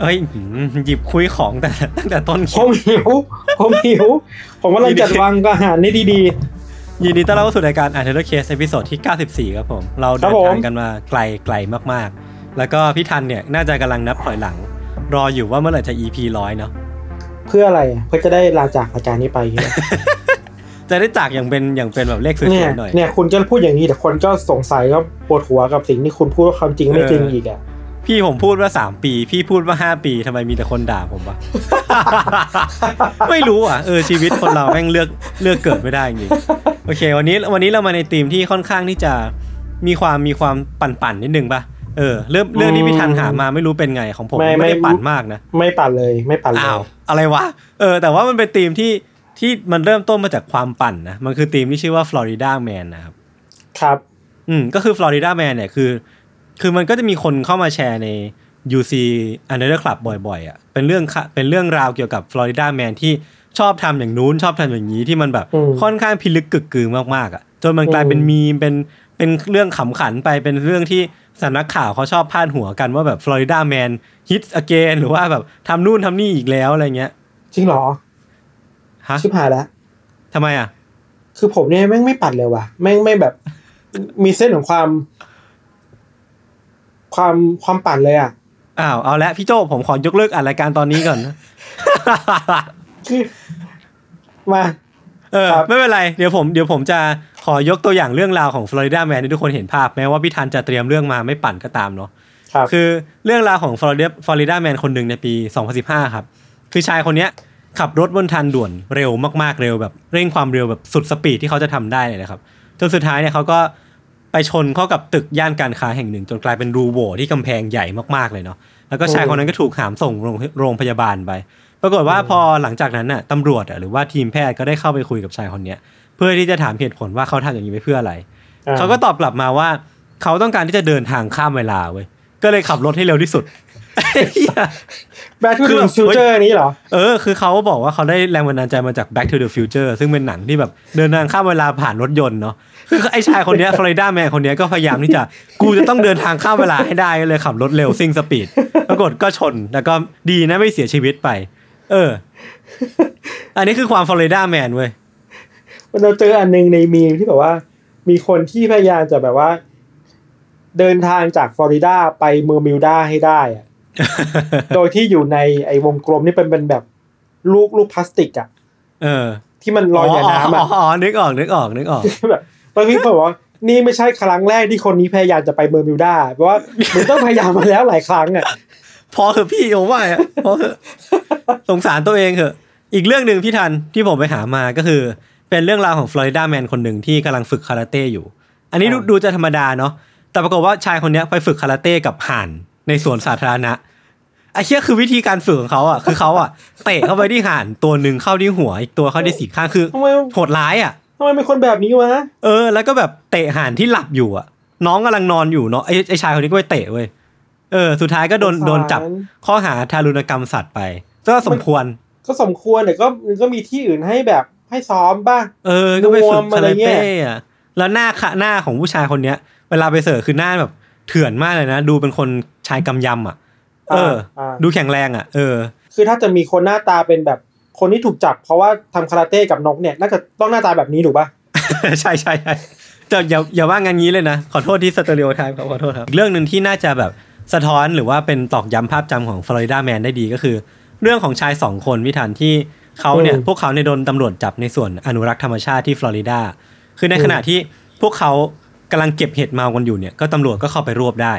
เอ้ยหืมหยิบคุยของแต่ตั้งแต่ต้นคผลิปมหิวผมหิว ผมกำลังจัดวางอาหารนี่ดี ยินดีต้อนรับเข้าสู่รายการ Untitled Case ตอนที่ 94 ครับผม เราครัเดิบนผม ทางกันมาไกลไกลมากๆ แล้วก็พี่ทันเนี่ย น่าจะกำลังนับถอยหลัง รออยู่ว่าเมื่อไหร่จะ EP ร้อยเนาะๆ เพื่ออะไรเพื่อจะได้ลาจากรายการนี้ไปเนี่ยจะได้จากอย่างเป็นอย่างเป็นแบบเลขสวเนี่ยยๆหน่อย เนี่ยคุณก็พูดอย่างนี้แต่คนก็สงสัยก็ปวดหัวกับสิ่งที่คุณพูดว่าความจริงไม่จริงอีกอะ พี่ผมพูดว่าสามปี พี่พูดว่าห้าปีทำไมมีแต่คนด่าผมวะ ไม่รู้อะเออชีวิตคนเราแม่งเลือกเลือกเกิดไม่ได้จริงๆโอเค วันนี้วันนี้เรามาในธีมที่ค่อนข้างที่จะมีความมีความปั่นๆนิดนึงป่ะเออเรื่องเรื่องนี้พี่ทันหามาไม่รู้เป็นไงของผมไม่ไม่ได้ไม่ปั่นมากนะไม่ปั่นเลยไม่ปั่นเลยอ้าวอะไรวะเออ แต่ว่ามันเป็นธีมที่ที่มันเริ่มต้นมาจากความปั่นนะมันคือธีมที่ชื่อว่า Florida Man นะครับครับ อืมก็คือ Florida Man เนี่ยคือ คือมันก็จะมีคนเข้ามาแชร์ใน UC Another Club บ่อยๆอะเป็นเรื่องค่ะเป็นเรื่องราวเกี่ยวกับ Florida Man ที่ชอบทำอย่างนู้นชอบทำอย่างนี้ที่มันแบบอืมค่อนข้างพิลึกกึกกือมากๆอะจนมันกลายเป็นอืมมีมเป็นเป็นเรื่องขำขันไปเป็นเรื่องที่สำนักข่าวเขาชอบพาดหัวกันว่าแบบ Florida Man hits again หรือว่าแบบทำนู่นทำนี่อีกแล้วอะไรเงี้ย จริงเหรอฮะชิบหายแล้วทำไมอะ คือผมเนี่ยแม่งไม่ปั่นเลยว่ะ แม่งไม่แบบมีเส้นของความ ความความปั่นเลยอะอ้าวเอาละพี่โจผมขอยกเลิกอ่านรายการตอนนี้ก่อนนะคือมาเออครับไม่เป็นไรเดี๋ยวผมเดี๋ยวผมจะขอยกตัวอย่างเรื่องราวของฟลอริดาแมนให้ทุกคนเห็นภาพแม้ว่าพี่ทันจะเตรียมเรื่องมาไม่ปั่นก็ตามเนาะครับคือเรื่องราวของฟลอริดาฟลอริดาแมนคนหนึ่งในปี 2015 ครับ คือชายคนเนี้ยขับรถบนทางด่วนเร็วมากๆเร็วแบบเร่งความเร็วแบบสุดสปีดที่เขาจะทำได้เลยนะครับจนสุดท้ายเนี่ยเขาก็ไป ชนเข้ากับตึกย่านการค้าแห่งหนึ่ง จนกลายเป็นรูโหว่ที่กำแพงใหญ่มากๆเลยเนาะแล้วก็ชายคนนั้นก็ถูกหามส่งโรงโรงพยาบาลไป ปรากฏว่าพอหลังจากนั้นน่ะตำรวจอะหรือว่าทีมแพทย์ก็ได้เข้าไปคุยกับชายคนเนี้ย เพื่อที่จะถามเหตุผลว่าเขาทำอย่างนี้ไปเพื่ออะไรอ่เขาก็ตอบกลับมาว่า เขาต้องการที่จะเดินทางข้ามเวลาเว้ยก็เลยขับรถให้เร็วที่สุด Back to คือ the แบบ Future นี้เหรอ เออ คือเขาบอกว่าเขาได้แรงบันดาลใจมาจาก Back to the Future ซึ่งเป็นหนังที่แบบเดินทางข้ามเวลาผ่านรถยนต์เนาะคือไอ้ชายคนเนี้ย Florida Man คนเนี้ยก็พยายามที่จะกูจะต้องเดินทางข้ามเวลาให้ได้ก็เลยขับรถเร็วซิ่ง speed ปรากฏก็ชนแล้วก็ดีนะไม่เสียชีวิตไป เออ อันนี้คือความ Florida Man เว้ยเราเจออันหนึงในมีมที่แบบว่า มีคนที่พยายามจะแบบว่า เดินทางจากฟลอริดาไปเบอร์มิวดาให้ได้อะ โดยที่อยู่ในไอ้วงกลมนี่เป็นเป็นแบบลูกลูกพลาสติกอะเออ ที่มันลอยในน้ำอะอ๋อนึกออกนึกออกนึกออกแบบบางทีผมบอกว่านี่ไม่ใช่ครั้งแรกที่คนนี้พยายามจะไปเบอร์มิวดาเพราะว่ามันต้องพยายามมาแล้วหลายครั้งอะพอเถอะพี่ผมว่าอะพอเถอะสงสารตัวเองเถอะ อีกเรื่องหนึ่งพี่ทันที่ผมไปหามาก็คือ เป็นเรื่องราวของฟลอริดาแมนคนหนึ่งที่กำลังฝึกคาราเต้อยู่ อันนี้ดูดูจะธรรมดาเนาะแต่ปรากฏว่าชายคนเนี้ยไปฝึกคาราเต้กับห่านในสวนสาธารณะ ไอ้เชี่ยคือวิธีการฝึกของเขาอะคือเขาอะเตะเข้าไปที่ห่านตัวหนึ่งเข้าที่หัวอีกตัวเข้าที่สีข้างคือทำไมโหดร้ายอะทำไมเป็นคนแบบนี้วะเออ แล้วก็แบบเตะห่านที่หลับอยู่อะ น้องกำลังนอนอยู่เนาะไอ้ไอ้ชายคนนี้ก็ไปเตะเว้ยเออ สุดท้ายก็โดนสงสารโดนจับข้อหาทารุณกรรมสัตว์ไปก็สมควร ก็สมควรแต่ก็มันก็มีที่อื่นให้แบบให้ซ้อมป่ะเออ ก็ไปฝึกนวมคาอะไรราเงี้ยเต้อะแล้วหน้าขะหน้าของผู้ชายคนเนี้ย เวลาไปเสิร์ฟคือหน้าแบบเถื่อนมากเลยนะ ดูเป็นคนชายกำยำอะ เอออ่าดูแข็งแรงอะ เออ คือถ้าจะมีคนหน้าตาเป็นแบบคนที่ถูกจับ เพราะว่าทำคาราเต้กับนกเนี่ยน่าจะต้องหน้าตาแบบนี้ถูกป่ะใช่ใช่ใช่จะอย่าอย่าว่างานนี้เลยนะ ขอโทษที่ stereotype ครับขอโทษครับอีกเรื่องหนึ่งที่น่าจะแบบสะท้อนหรือว่าเป็นตอกย้ำภาพจำของ Florida Man ได้ดีก็คือ เรื่องของชายสองคนพี่ธัญที่เขาเนี่ยอืมพวกเขาเนี่ยโดนตำรวจจับในสวนอนุรักษ์ธรรมชาติที่ฟลอริดาคือในขณะที่พวกเขากำลังเก็บเห็ดเมากันอยู่เนี่ยก็ตำรวจก็เข้าไปรวบได้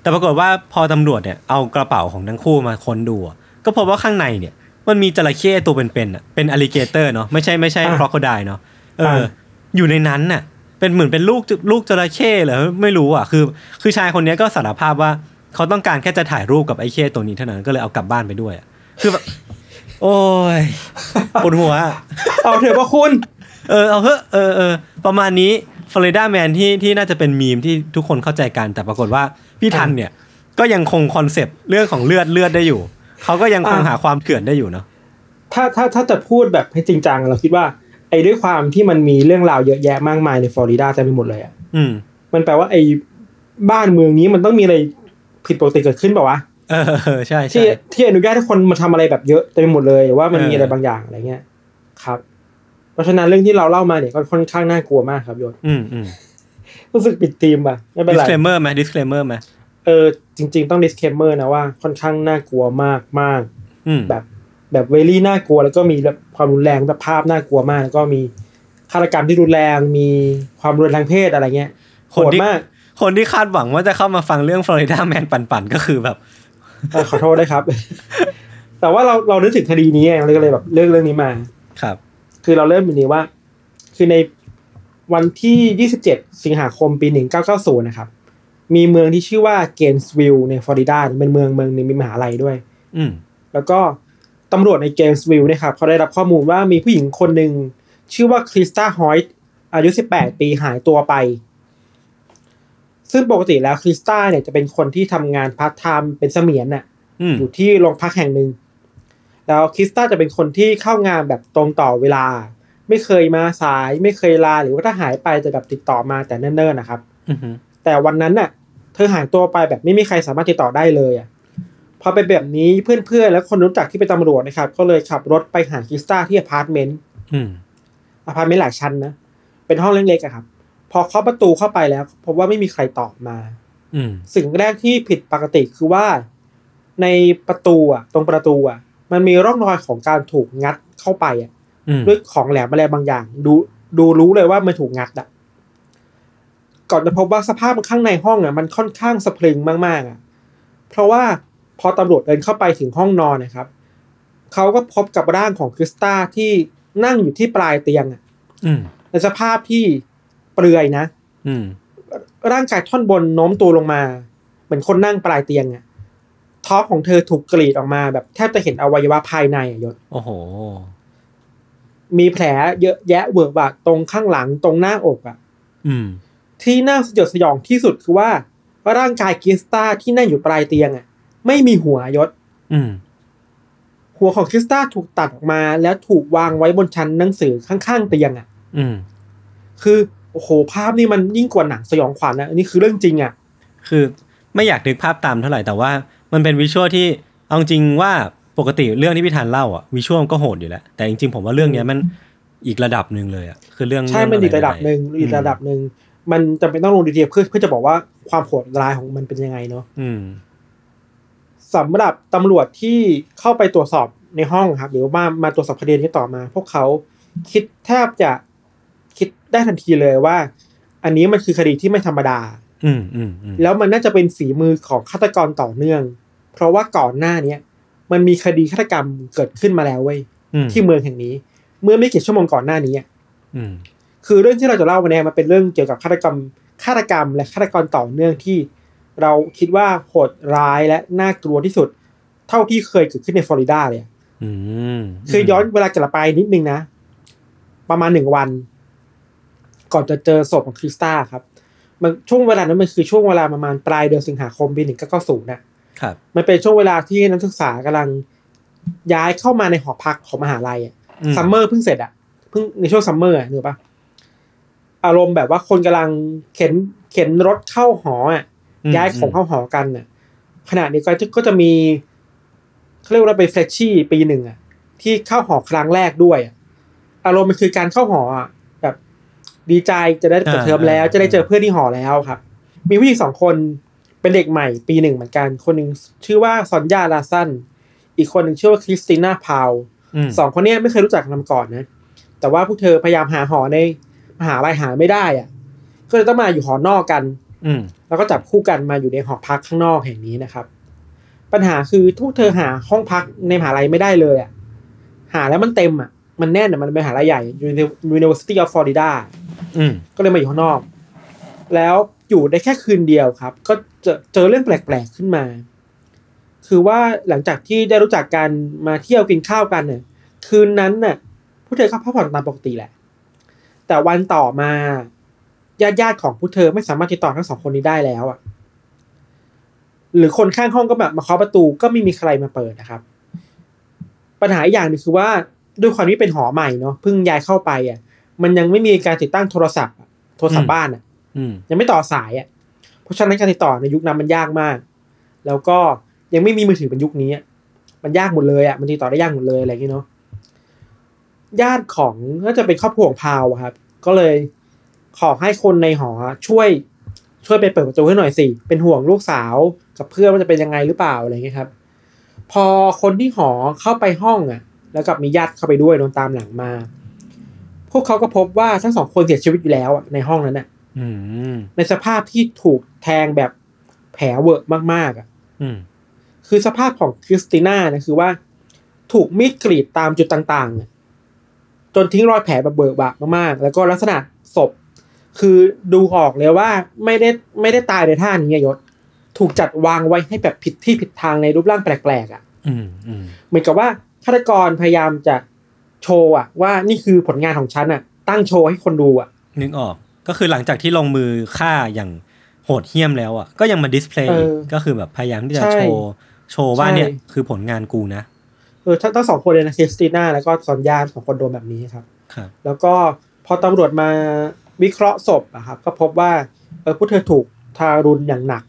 แต่ปรากฏว่าพอตำรวจเนี่ยเอากระเป๋าของทั้งคู่มาค้นดูอะก็พบว่าข้างในเนี่ย มันมีจระเข้ตัวเป็นๆอะเป็นอ l ลิเกเตอร์เนาะไม่ใช่ไม่ใช่อะ crocodile เนาะเอออะอยู่ในนั้นน่ะ เป็นเหมือนเป็นลูกลูกจระเข้เหรอไม่รู้อะคือ คือชายคนเนี้ยก็สารภาพว่าเขาต้องการแค่จะถ่ายรูปกับไอ้เข้ตัวนี้เท่านั้นก็เลยเอากลับบ้านไปด้วยอะคือแบบโอ้ยปวดหัวอะเอาเถอะว่าคุณ เออเอาเถอะเออเออประมาณนี้ Florida Man ที่ที่น่าจะเป็นมีมที่ทุกคนเข้าใจกัน แต่ปรากฏว่าพี่ธัญเนี่ยก็ยังคงคอนเซปต์เรื่องของเลือดเลือดได้อยู่ เขาก็ยังคงอะหาความเถื่อนได้อยู่เนาะถ้าถ้าถ้าจะพูดแบบให้จริงจังเราคิดว่าไอ้ด้วยความที่มันมีเรื่องราวเยอะแยะมากมายในฟลอริดาเต็มไปหมดเลยอะอืม มันแปลว่าไอ้บ้านเมืองนี้มันต้องมีอะไรผิดปกติเกิดขึ้นเปล่าวะเออเออใช่ที่ใช่ที่อนุญาตให้คนมาทำอะไรแบบเยอะเต็มไปหมดเลยว่ามันเออมีอะไรบางอย่างอะไรเงี้ย ครับ เพราะฉะนั้นเรื่องที่เราเล่ามาเนี่ยก็ค่อนข้างน่ากลัวมากครับโยนอืมอืมรู้สึกปิดทีมป่ะไม่เป็นไร disclaimer ไหม disclaimer ไหมเออจริง ๆ ต้อง disclaimer นะว่าค่อนข้างน่ากลัวมากมากอืมแบบแบบเวลี่น่ากลัวแล้วก็มีแบบความรุนแรงแบบภาพน่ากลัวมาก แล้วก็มีฆาตกรรมที่รุนแรงมีความรุนแรงทางเพศอะไรเงี้ยโหคนดที่มาก คนที่คาดหวังว่าจะเข้ามาฟังเรื่องฟลอริดาแมนปั่นๆก็คือแบบเออขอโทษด้วยครับ แต่ว่าเราเรานึกถึงคดีนี้ไงเราก็เลยแบบเลือกเรื่องนี้มาครับ คือเราเริ่มแบบนี้ว่า คือในวันที่ 27 สิงหาคมปี 1990 นะครับ มีเมืองที่ชื่อว่าเกนส์วิลล์ในฟลอริดาเป็นเมืองเมืองหนึงมีมหาลัยด้วย อืมแล้วก็ตำรวจในเกนส์วิลล์เนี่ยครับเขาได้รับข้อมูลว่ามีผู้หญิงคนหนึ่งชื่อว่าคริสตาฮอยต์อายุ 18 ปีหายตัวไป ซึ่งปกติแล้วคริสตาเนี่ยจะเป็นคนที่ทำงานพาร์ทไทม์เป็นเสมียนน่ะอืมอยู่ที่โรงพักแห่งหนึ่ง แล้วคริสตาจะเป็นคนที่เข้างานแบบตรงต่อเวลา ไม่เคยมาสายไม่เคยลาหรือว่าถ้าหายไปจะแบบติดต่อมาแต่เนิ่นๆนะครับอืมแต่วันนั้นน่ะ เธอหายตัวไปแบบไม่มีใครสามารถติดต่อได้เลยอะพอเป็นแบบนี้เพื่อนๆและคนรู้จักที่เป็นตำรวจนะครับ ก็เลยขับรถไปหาคริสตาที่อพาร์ตเมนต์อืมอพาร์ตเมนต์หลายชั้นนะเป็นห้องเล็กๆอะครับ พอเคาะประตูเข้าไปแล้วพบว่าไม่มีใครตอบมา อืมสิ่งแรกที่ผิดปกติคือว่า ในประตูอะ ตรงประตูอะ มันมีร่องรอยของการถูกงัดเข้าไปอะอืมด้วยของแหลมอะไรบางอย่าง ดูดูรู้เลยว่ามันถูกงัดอะก่อนจะพบว่าสภาพข้างในห้องอะมันค่อนข้างสะพรึงมากๆอะ เพราะว่าพอตำรวจเดินเข้าไปถึงห้องนอนนะครับเขาก็พบกับร่างของคริสตาที่นั่งอยู่ที่ปลายเตียงอะอืมในสภาพที่เปลือยนะอืมร่างกายท่อนบนโน้มตัวลงมา เหมือนคนนั่งปลายเตียงอะ ท้องของเธอถูกกรีดออกมาแบบแทบจะเห็นอวัยวะภายในอะยศโอ้โห มีแผลเยอะแยะเวิร์กบะตรงข้างหลังตรงหน้าอกอะอืม ที่น่าสยดสยองที่สุดคือว่า ร่างกายคริสตาที่นั่งอยู่ปลายเตียงอะไม่มีหัวยศ อืม หัวของคริสตาถูกตัดออกมา แล้วถูกวางไว้บนชั้นหนังสือข้างๆเตียงอะอืม คือโอ้โห ภาพนี่มันยิ่งกว่าหนังสยองขวัญนะอันนี้คือเรื่องจริงอะคือไม่อยากนึกภาพตามเท่าไหร่แต่ว่า มันเป็นวิชวลที่เอาจริงว่าปกติเรื่องที่พี่ธันเล่าอะวิชวลก็โหดอยู่แล้ว แต่จริงๆผมว่าเรื่องเนี้ยมันอีกระดับหนึ่งเลยอะคือเรื่องใช่เรื่องมันอีกอระดับหนึ่งอืมอีกระดับหนึ่งมันจำเป็นต้องลงดีเทลเพื่อเพื่อจะบอกว่าความโหดร้ายของมันเป็นยังไงเนาะอืมสำหรับตำรวจที่เข้าไปตรวจสอบในห้องครับ หรือว่ามาตรวจสอบคดีนี้ต่อมา พวกเขาคิดแทบจะคิดได้ทันทีเลยว่า อันนี้มันคือคดีที่ไม่ธรรมดา อืมอืมอืมแล้วมันน่าจะเป็นฝีมือของฆาตกรต่อเนื่อง เพราะว่าก่อนหน้าเนี้ยมันมีคดีฆาตกรรมเกิดขึ้นมาแล้วเว้ยอืมที่เมืองแห่งนี้ เมื่อไม่กี่ชั่วโมงก่อนหน้านี้อะอืมคือเรื่องที่เราจะเล่าวันนี้มันเป็นเรื่องเกี่ยวกับฆาตกรรมฆาตกรรม และฆาตกรต่อเนื่องที่ เราคิดว่าโหดร้ายและน่ากลัวที่สุด เท่าที่เคยเกิดขึ้นในฟลอริดาเลยอะอืมคือย้อนเวลากลับไปนิดนึงนะ ประมาณหนึ่งวัน ก่อนจะเจอศพของคริสตาครับ มันช่วงเวลานั้นมันคือช่วงเวลาประมาณปลายเดือนสิงหาคมปีหนึ่งเก้าศูนย์น่ะครับ มันเป็นช่วงเวลาที่นักศึกษากำลังย้ายเข้ามาในหอพักของมหาลัยอะอืม summer เพิ่งเสร็จอะเพิ่งในช่วง summer อะนึกปะอารมณ์แบบว่าคนกำลังเข็นเข็นรถเข้าหออะอืมย้ายของเข้าหอกันน่ะขณะนี้ก็จะก็จะมีเขาเรียกว่าเป็นเฟรชชี่ปีหนึ่งอะที่เข้าหอครั้งแรกด้วยอะอารมณ์มันคือการเข้าหออะแบบ ดีใจจะได้เปิดเทอมแล้ว จะได้เจอเพื่อนที่หอแล้วครับ มีผู้หญิงสองคนเป็นเด็กใหม่ปีหนึ่งเหมือนกัน คนหนึ่งชื่อว่าซอนยาลาร์สันอีกคนหนึ่งชื่อว่าคริสติน่าพาวเวลล์ อืมสองคนเนี้ยไม่เคยรู้จักกันมาก่อนนะ แต่ว่าพวกเธอพยายามหาหอในมหาลัยหาไม่ได้อะ ก็เลยต้องมาอยู่หอนอกกัน อืมแล้วก็จับคู่กันมาอยู่ในหอพักข้างนอกแห่งนี้นะครับ ปัญหาคือทุกเธอหาห้องพักในมหาลัยไม่ได้เลยอะ หาแล้วมันเต็มอะ มันแน่นอะมันเป็นมหาลัยใหญ่ University of Florida อืมก็เลยมาอยู่ข้างนอก แล้วอยู่ได้แค่คืนเดียวครับ ก็เจอเจอเรื่องแปลกๆขึ้นมา คือว่าหลังจากที่ได้รู้จักกันมาเที่ยวกินข้าวกันเนี่ยคืนนั้นน่ะผู้เธอก็พักผ่อนตามปกติแหละ แต่วันต่อมาญาติญาติๆของผู้เธอไม่สามารถติดต่อทั้งสองคนนี้ได้แล้วอะ หรือคนข้างห้องก็แบบมาเคาะประตูก็ไม่มีใครมาเปิดนะครับ ปัญหาอีกอย่างหนึงคือว่าด้วยความที่เป็นหอใหม่เนาะเพิ่งย้ายเข้าไปอะ มันยังไม่มีการติดตั้งโทรศัพท์อะโทรศัพท์บ้านอะอืมยังไม่ต่อสายอะเพราะฉะนั้นการติดต่อในยุคนั้นมันยากมาก แล้วก็ยังไม่มีมือถือเป็นยุคนี้อะมันยากหมดเลยอะมันติดต่อได้ยากหมดเลยอะไรอย่างเงี้ยเนาะญาติของน่าจะเป็นครอบครัวของพาวอะครับ ก็เลยขอให้คนในหอช่วยช่วยไปเปิดประตูให้หน่อยสิ เป็นห่วงลูกสาวกับเพื่อนว่าจะเป็นยังไงหรือเปล่าอะไรเงี้ยครับ พอคนที่หอเข้าไปห้องอะ แล้วกับมีญาติเข้าไปด้วยโดนตามหลังมา พวกเขาก็พบว่าทั้งสองคนเสียชีวิตอยู่แล้วอะในห้องนั้นอะอืมในสภาพที่ถูกแทงแบบแผลเวอะมากๆอะอืมคือสภาพของคริสติน่านะคือว่า ถูกมีดกรีดตามจุดต่างๆอะจนทิ้งรอยแผลแบบเบิกบากมากๆ แล้วก็ลักษณะศพ คือดูออกเลยว่าไม่ได้ไม่ได้ตายในท่านี้อะยศ ถูกจัดวางไว้ให้แบบผิดที่ผิดทางในรูปร่างแปลกๆอะอืมอืมเหมือนกับว่าฆาตกรพยายามจะ โชว์อะว่านี่คือผลงานของฉันอะตั้งโชว์ให้คนดูอะนึกออกก็คือหลังจากที่ลงมือฆ่าอย่างโหดเหี้ยมแล้วอะก็ยังมา display เออก็คือแบบพยายามที่จะใช่โชว์โชว์ว่าใช่เนี่ยคือผลงานกูนะเออทั้งทั้งสองคนเลยนะคริสติน่าแล้วก็ซอนยาสองคนโดนแบบนี้ครับครับ แล้วก็พอตำรวจมาวิเคราะห์ศพอะครับ ก็พบว่าเออผู้เธอถูกทารุณอย่างหนัก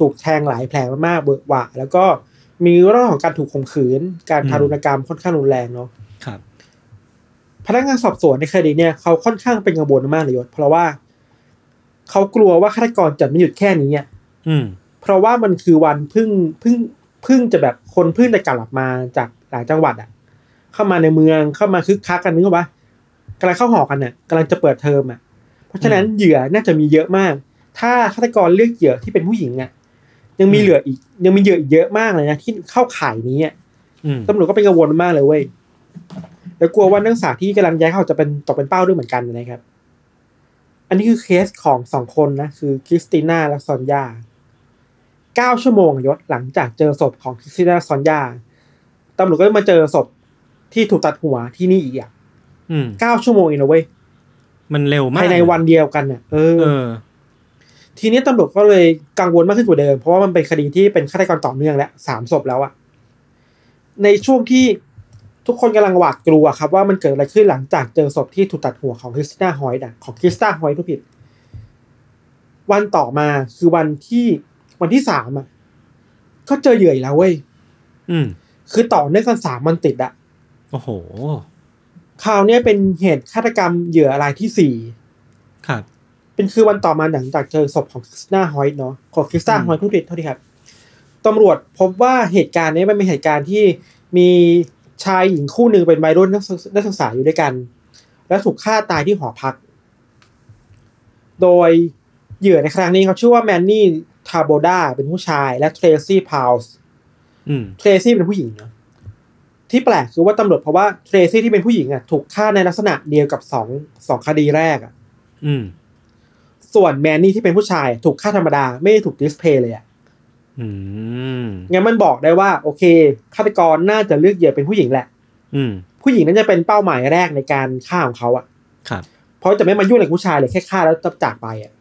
ถูกแทงหลายแผลมากๆเบิกหวะแล้วก็มีเรื่องของการถูกข่มขืน การอืมทารุณกรรมค่อนข้างรุนแรงเนาะครับ พนักงานสอบสวนในคดีเนี่ยเขาค่อนข้างเป็นกังวลมากเลยยศเพราะว่า เขากลัวว่าฆาตกรจะไม่หยุดแค่นี้อะอืม เพราะว่ามันคือวันเพึ่งเพึ่งเพึ่งจะแบบคนเพึ่งจะกลับมาจากหลายจังหวัดอะ เข้ามาในเมืองเข้ามาคึกคักกันนึกออกปะกำลังเข้าหอกันน่ะกำลังจะเปิดเทอมอะ เพราะฉะนั้นเหยื่อน่าจะมีเยอะมาก ถ้าฆาตกรเลือกเหยื่อที่เป็นผู้หญิงอะยังมีเหลืออีก ยังมีเหยื่ออีกเยอะมากเลยนะที่เข้าข่ายนี้อะอืมตำรวจก็เป็นกังวลมากเลยเว้ย แล้วกลัวว่านักศึกษาที่กำลังย้ายเข้าจะเป็นตกเป็นเป้าด้วยเหมือนกันนะครับ อันนี้คือเคสของสองคนนะคือคริสติน่าและซอนยาเก้าชั่วโมงอะยศหลังจากเจอศพของคริสติน่าซอนยาตำรวจก็มาเจอศพที่ถูกตัดหัวที่นี่อีกอะอืมเก้าชั่วโมงเองนะเว้ยมันเร็วมากภายในวันเดียวกันน่ะเออเออ ทีนี้ตำรวจก็เลยกังวลมากขึ้นกว่าเดิม เพราะว่ามันเป็นคดีที่เป็นฆาตกรต่อเนื่องแล้วสามศพแล้วอะในช่วงที่ ทุกคนกำลังหวาดกลัวครับว่ามันเกิดอะไรขึ้นหลังจากเจอศพที่ถูกตัดหัวของคริสติน่าฮอยด์อะของคริสตาฮอยต์ผู้ผิด วันต่อมาคือวันที่วันที่สามอะก็เจอเหยื่ออีกแล้วเว้ยอืม คือต่อเนื่องกันสามวันติดอะโอ้โหคราวเนี้ยเป็นเหตุฆาตกรรมเหยื่อรายที่สี่ครับ เป็นคือวันต่อมาหลังจากเจอศพของคริสติน่าฮอยด์เนาะของคริสตาอืมฮอยด์ทุติดเท่าที่ครับตำรวจพบว่าเหตุการณ์นี้มันเป็นเหตุการณ์ที่มี ชายหญิงคู่หนึ่งเป็นวัยรุ่นนักศึกนักศึกษาอยู่ด้วยกัน แล้วถูกฆ่าตายที่หอพัก โดยเหยื่อในครั้งนี้เขาชื่อว่าแมนนี่ทาโบดาเป็นผู้ชาย และเทรซี่พอลส์อืมเทรซี่เป็นผู้หญิงเนาะที่แปลกคือว่าตำรวจเพราะว่าเทรซี่ที่เป็นผู้หญิงอะถูกฆ่าในลักษณะเดียวกับสองสองคดีแรกอะอืมส่วนแมนนี่ที่เป็นผู้ชาย ถูกฆ่าธรรมดาไม่ได้ถูก display เลยอะอืม งั้นมันบอกได้ว่า โอเคฆาตกรน่าจะเลือกเหยื่อเป็นผู้หญิงแหละ อืมผู้หญิงนั่นจะเป็นเป้าหมายแรกในการฆ่าของเขาอะ ครับ เพราะจะไม่มายุ่งกับผู้ชายเลยแค่ฆ่าแล้วจะจากไปอะ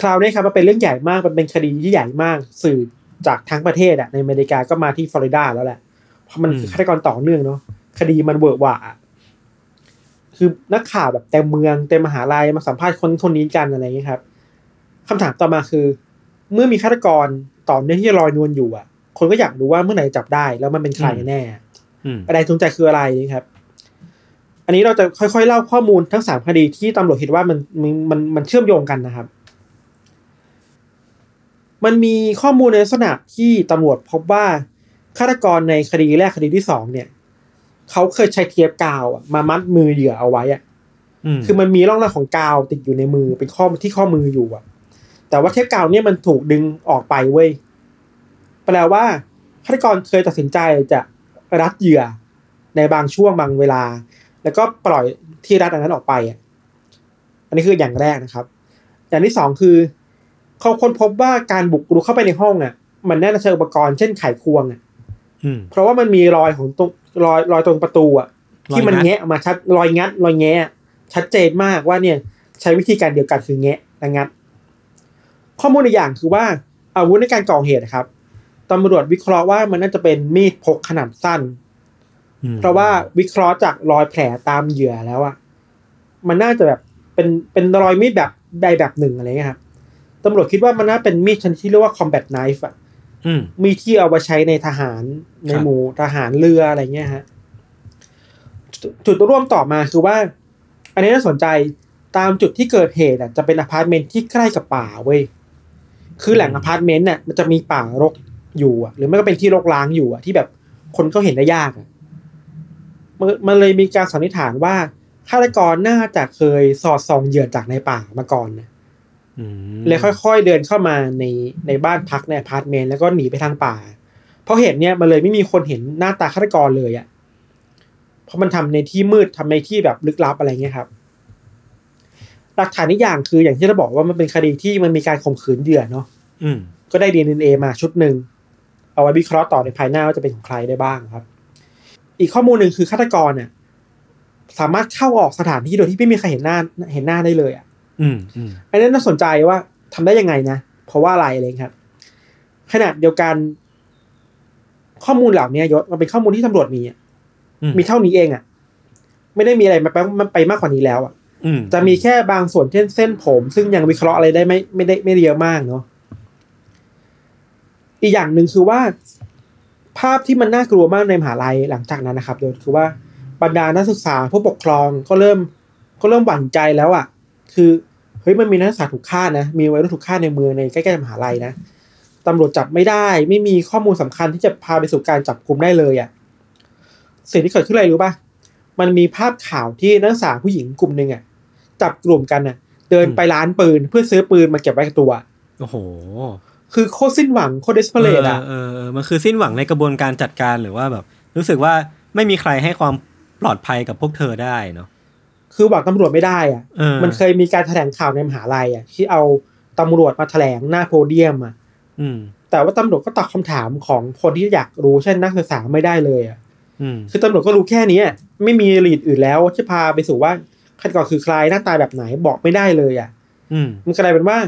คราวนี้ครับมันเป็นเรื่องใหญ่มากมันเป็นคดีที่ใหญ่มาก สื่อจากทั้งประเทศอะในอเมริกาก็มาที่ฟลอริดาแล้วแหละเพราะมันคือฆาตกรต่อเนื่องเนาะคดีมัน work ว่าอะคือนักข่าวแบบเต็มเมืองเต็มมหาลัยมาสัมภาษณ์คนคนนี้กันอะไรอย่างนี้ยครับคำถามต่อมาคือ เมื่อมีฆาตกรต่อเนื่องที่ลอยนวลอยู่อะ คนก็อยากรู้ว่าเมื่อไหร่จะจับได้แล้วมันเป็นใครกันแน่อืมแรงจูงใจคืออะไรนะครับ อันนี้เราจะค่อยๆเล่าข้อมูลทั้งสามคดีที่ตำรวจคิดว่ามันมันมันมันเชื่อมโยงกันนะครับ มันมีข้อมูลในลักษณะที่ตำรวจพบว่าฆาตกรในคดีแรกคดีที่สองเนี่ย เขาเคยใช้เทียบกาวอะมามัดมือเหยื่อเอาไว้อะมคือมันมีร่องรอยของกาวติดอยู่ในมือเป็นข้อที่ข้อมืออยู่อะ แต่ว่าเทปกาวเนี่ยมันถูกดึงออกไปเว้ยแปลว่าฆาตกรเคยตัดสินใจจะรัดเหยื่อในบางช่วงบางเวลา แล้วก็ปล่อยที่รัดอันนั้นออกไปอะอันนี้คืออย่างแรกนะครับ อย่างที่สองคือ เขาค้นพบว่าการบุกรุกเข้าไปในห้องอะ มันน่าจะใช้อุปกรณ์เช่นไขควงอะอืมเพราะว่ามันมีรอยของตรงรอยรอยตรงประตูอะรอยงัดที่มันแงะออกมาชัดรอยงัด รอยแงะชัดเจนมากว่าเนี่ย ใช้วิธีการเดียวกันคือแงะและงัด ข้อมูลอีกอย่างคือว่าอาวุธในการก่อเหตุนะครับตำรวจวิเคราะห์ว่ามันน่าจะเป็นมีดพกขนาดสั้นอืมเพราะว่าวิเคราะห์จากรอยแผลตามเหยื่อแล้วอะมันน่าจะแบบเป็นเป็นรอยมีดแบบใดแบบหนึ่งอะไรเงี้ยครับตำรวจคิดว่ามันน่าเป็นมีดชนิดที่เรียกว่า combat knife อะอืมมีดที่เอาไปใช้ในทหารในครับหมู่ทหารเรืออะไรเงี้ยฮะจุดจุดร่วมต่อมาคือว่า อันนี้น่าสนใจตามจุดที่เกิดเหตุอะจะเป็นอพาร์ตเมนต์ที่ใกล้กับป่าเว้ย คือแหล่งอพาร์ตเมนต์เนี่ยมันจะมีป่ารกอยู่อะหรือไม่ก็เป็นที่รกร้างอยู่อะที่แบบคนเขาเห็นได้ยากอะมันมันเลยมีการสันนิษฐานว่าฆาตกรน่าจะเคยสอดส่องเหยื่อจากในป่ามาก่อนนะอืมเลยค่อยๆเดินเข้ามาในในบ้านพักในอพาร์ตเมนต์แล้วก็หนีไปทางป่า เพราะเหตุเนี้ยมันเลยไม่มีคนเห็นหน้าตาฆาตกรเลยอะ่ะ เพราะมันทำในที่มืดทำในที่แบบลึกลับอะไรเงี้ยครับ หลักฐานอีกอย่างคืออย่างที่เราบอกว่ามันเป็นคดีที่มันมีการข่มขืนเหยื่อเนาะอืมก็ได้ DNA มาชุดหนึ่งเอาไว้วิเคราะห์ต่อในภายหน้าว่าจะเป็นของใครได้บ้างครับ อีกข้อมูลหนึ่งคือฆาตกรเนี่ยสามารถเข้าออกสถานที่โดยที่ไม่มีใครเห็นหน้าเห็นหน้าได้เลยอะ อืมอืมอันนั้นน่าสนใจว่าทำได้ยังไงนะ เพราะว่าอะไรอะไรครับ ขนาดเดียวกัน ข้อมูลเหล่านี้ยศมันเป็นข้อมูลที่ตำรวจมีอะอืมีเท่านี้เองอะ ไม่ได้มีอะไรมาไปมันไปมากกว่านี้แล้วอะอืม จะมีแค่บางส่วนเช่นเส้นผม ซึ่งยังวิเคราะห์อะไรได้ไม่ไม่ได้ไม่เยอะมากเนาะอีกอย่างหนึ่งคือว่า ภาพที่มันน่ากลัวมากในมหาลัยหลังจากนั้นนะครับโดยคือว่าบรรดานักศึกษาผู้ปกครองก็เริ่มก็เริ่มหวั่นใจแล้วอะ คือเฮ้ยมันมีนักศึกษาถูกฆ่านะ มีวัยรุ่นถูกฆ่าในเมืองในใกล้ๆมหาลัยนะตำรวจจับไม่ได้ ไม่มีข้อมูลสำคัญที่จะพาไปสู่การจับกลุ่มได้เลยอะสิ่งที่เกิดขึ้นอะไรรู้ป่ะมันมีภาพข่าวที่นักศึกษาผู้หญิงกลุ่มหนึ่งอะ จับกลุ่มกันน่ะ เดินไปร้านปืนเพื่อซื้อปืนมาเก็บไว้กับตัว โอ้โห คือโคตรสิ้นหวังโคตรเดสเพลตอะเออเออเออมันคือสิ้นหวังในกระบวนการจัดการหรือว่าแบบ รู้สึกว่าไม่มีใครให้ความปลอดภัยกับพวกเธอได้เนาะคือหวังตำรวจไม่ได้อะเออมันเคยมีการแถลงข่าวในมหาลัยอะที่เอาตำรวจมาแถลงหน้าโพเดียมอะอืมแต่ว่าตำรวจก็ตอบคำถามของคนที่อยากรู้เช่นนักศึกษาไม่ได้เลยอะอืมคือตำรวจก็รู้แค่นี้อะไม่มีลีดอื่นแล้วที่พาไปสู่ว่า ฆาตกรคือใครหน้าตาแบบไหนบอกไม่ได้เลยอะ อืมมันกลายเป็นว่า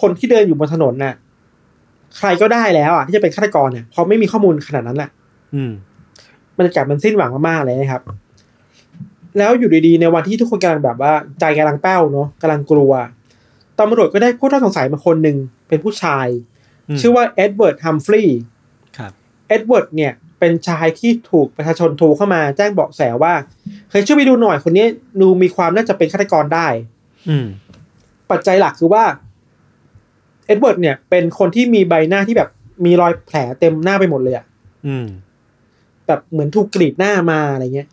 คนที่เดินอยู่บนถนนน่ะ ใครก็ได้แล้วอะที่จะเป็นฆาตกรเนี่ยเพราะไม่มีข้อมูลขนาดนั้นแหละอืมบรรยากาศมันสิ้นหวังมากๆเลยนะครับ แล้วอยู่ดีๆในวันที่ทุกคนกำลังแบบว่า ใจกำลังแป้วเนาะกำลังกลัวตำรวจก็ได้ผู้ต้องสงสัยมาคนหนึ่งเป็นผู้ชายอืมชื่อว่าเอ็ดเวิร์ดฮัมฟรีย์ครับเอ็ดเวิร์ดเนี่ย เป็นชายที่ถูกประชาชนโทรเข้ามาแจ้งเบาะแสว่าเฮ้ยช่วยไปดูหน่อยคนนี้ดูมีความน่าจะเป็นฆาตกรได้ อืม ปัจจัยหลักคือว่า เอ็ดเวิร์ดเนี่ย เป็นคนที่มีใบหน้าที่แบบมีรอยแผลเต็มหน้าไปหมดเลยอะอืม แบบเหมือนถูกกรีดหน้ามาอะไรเงี้ย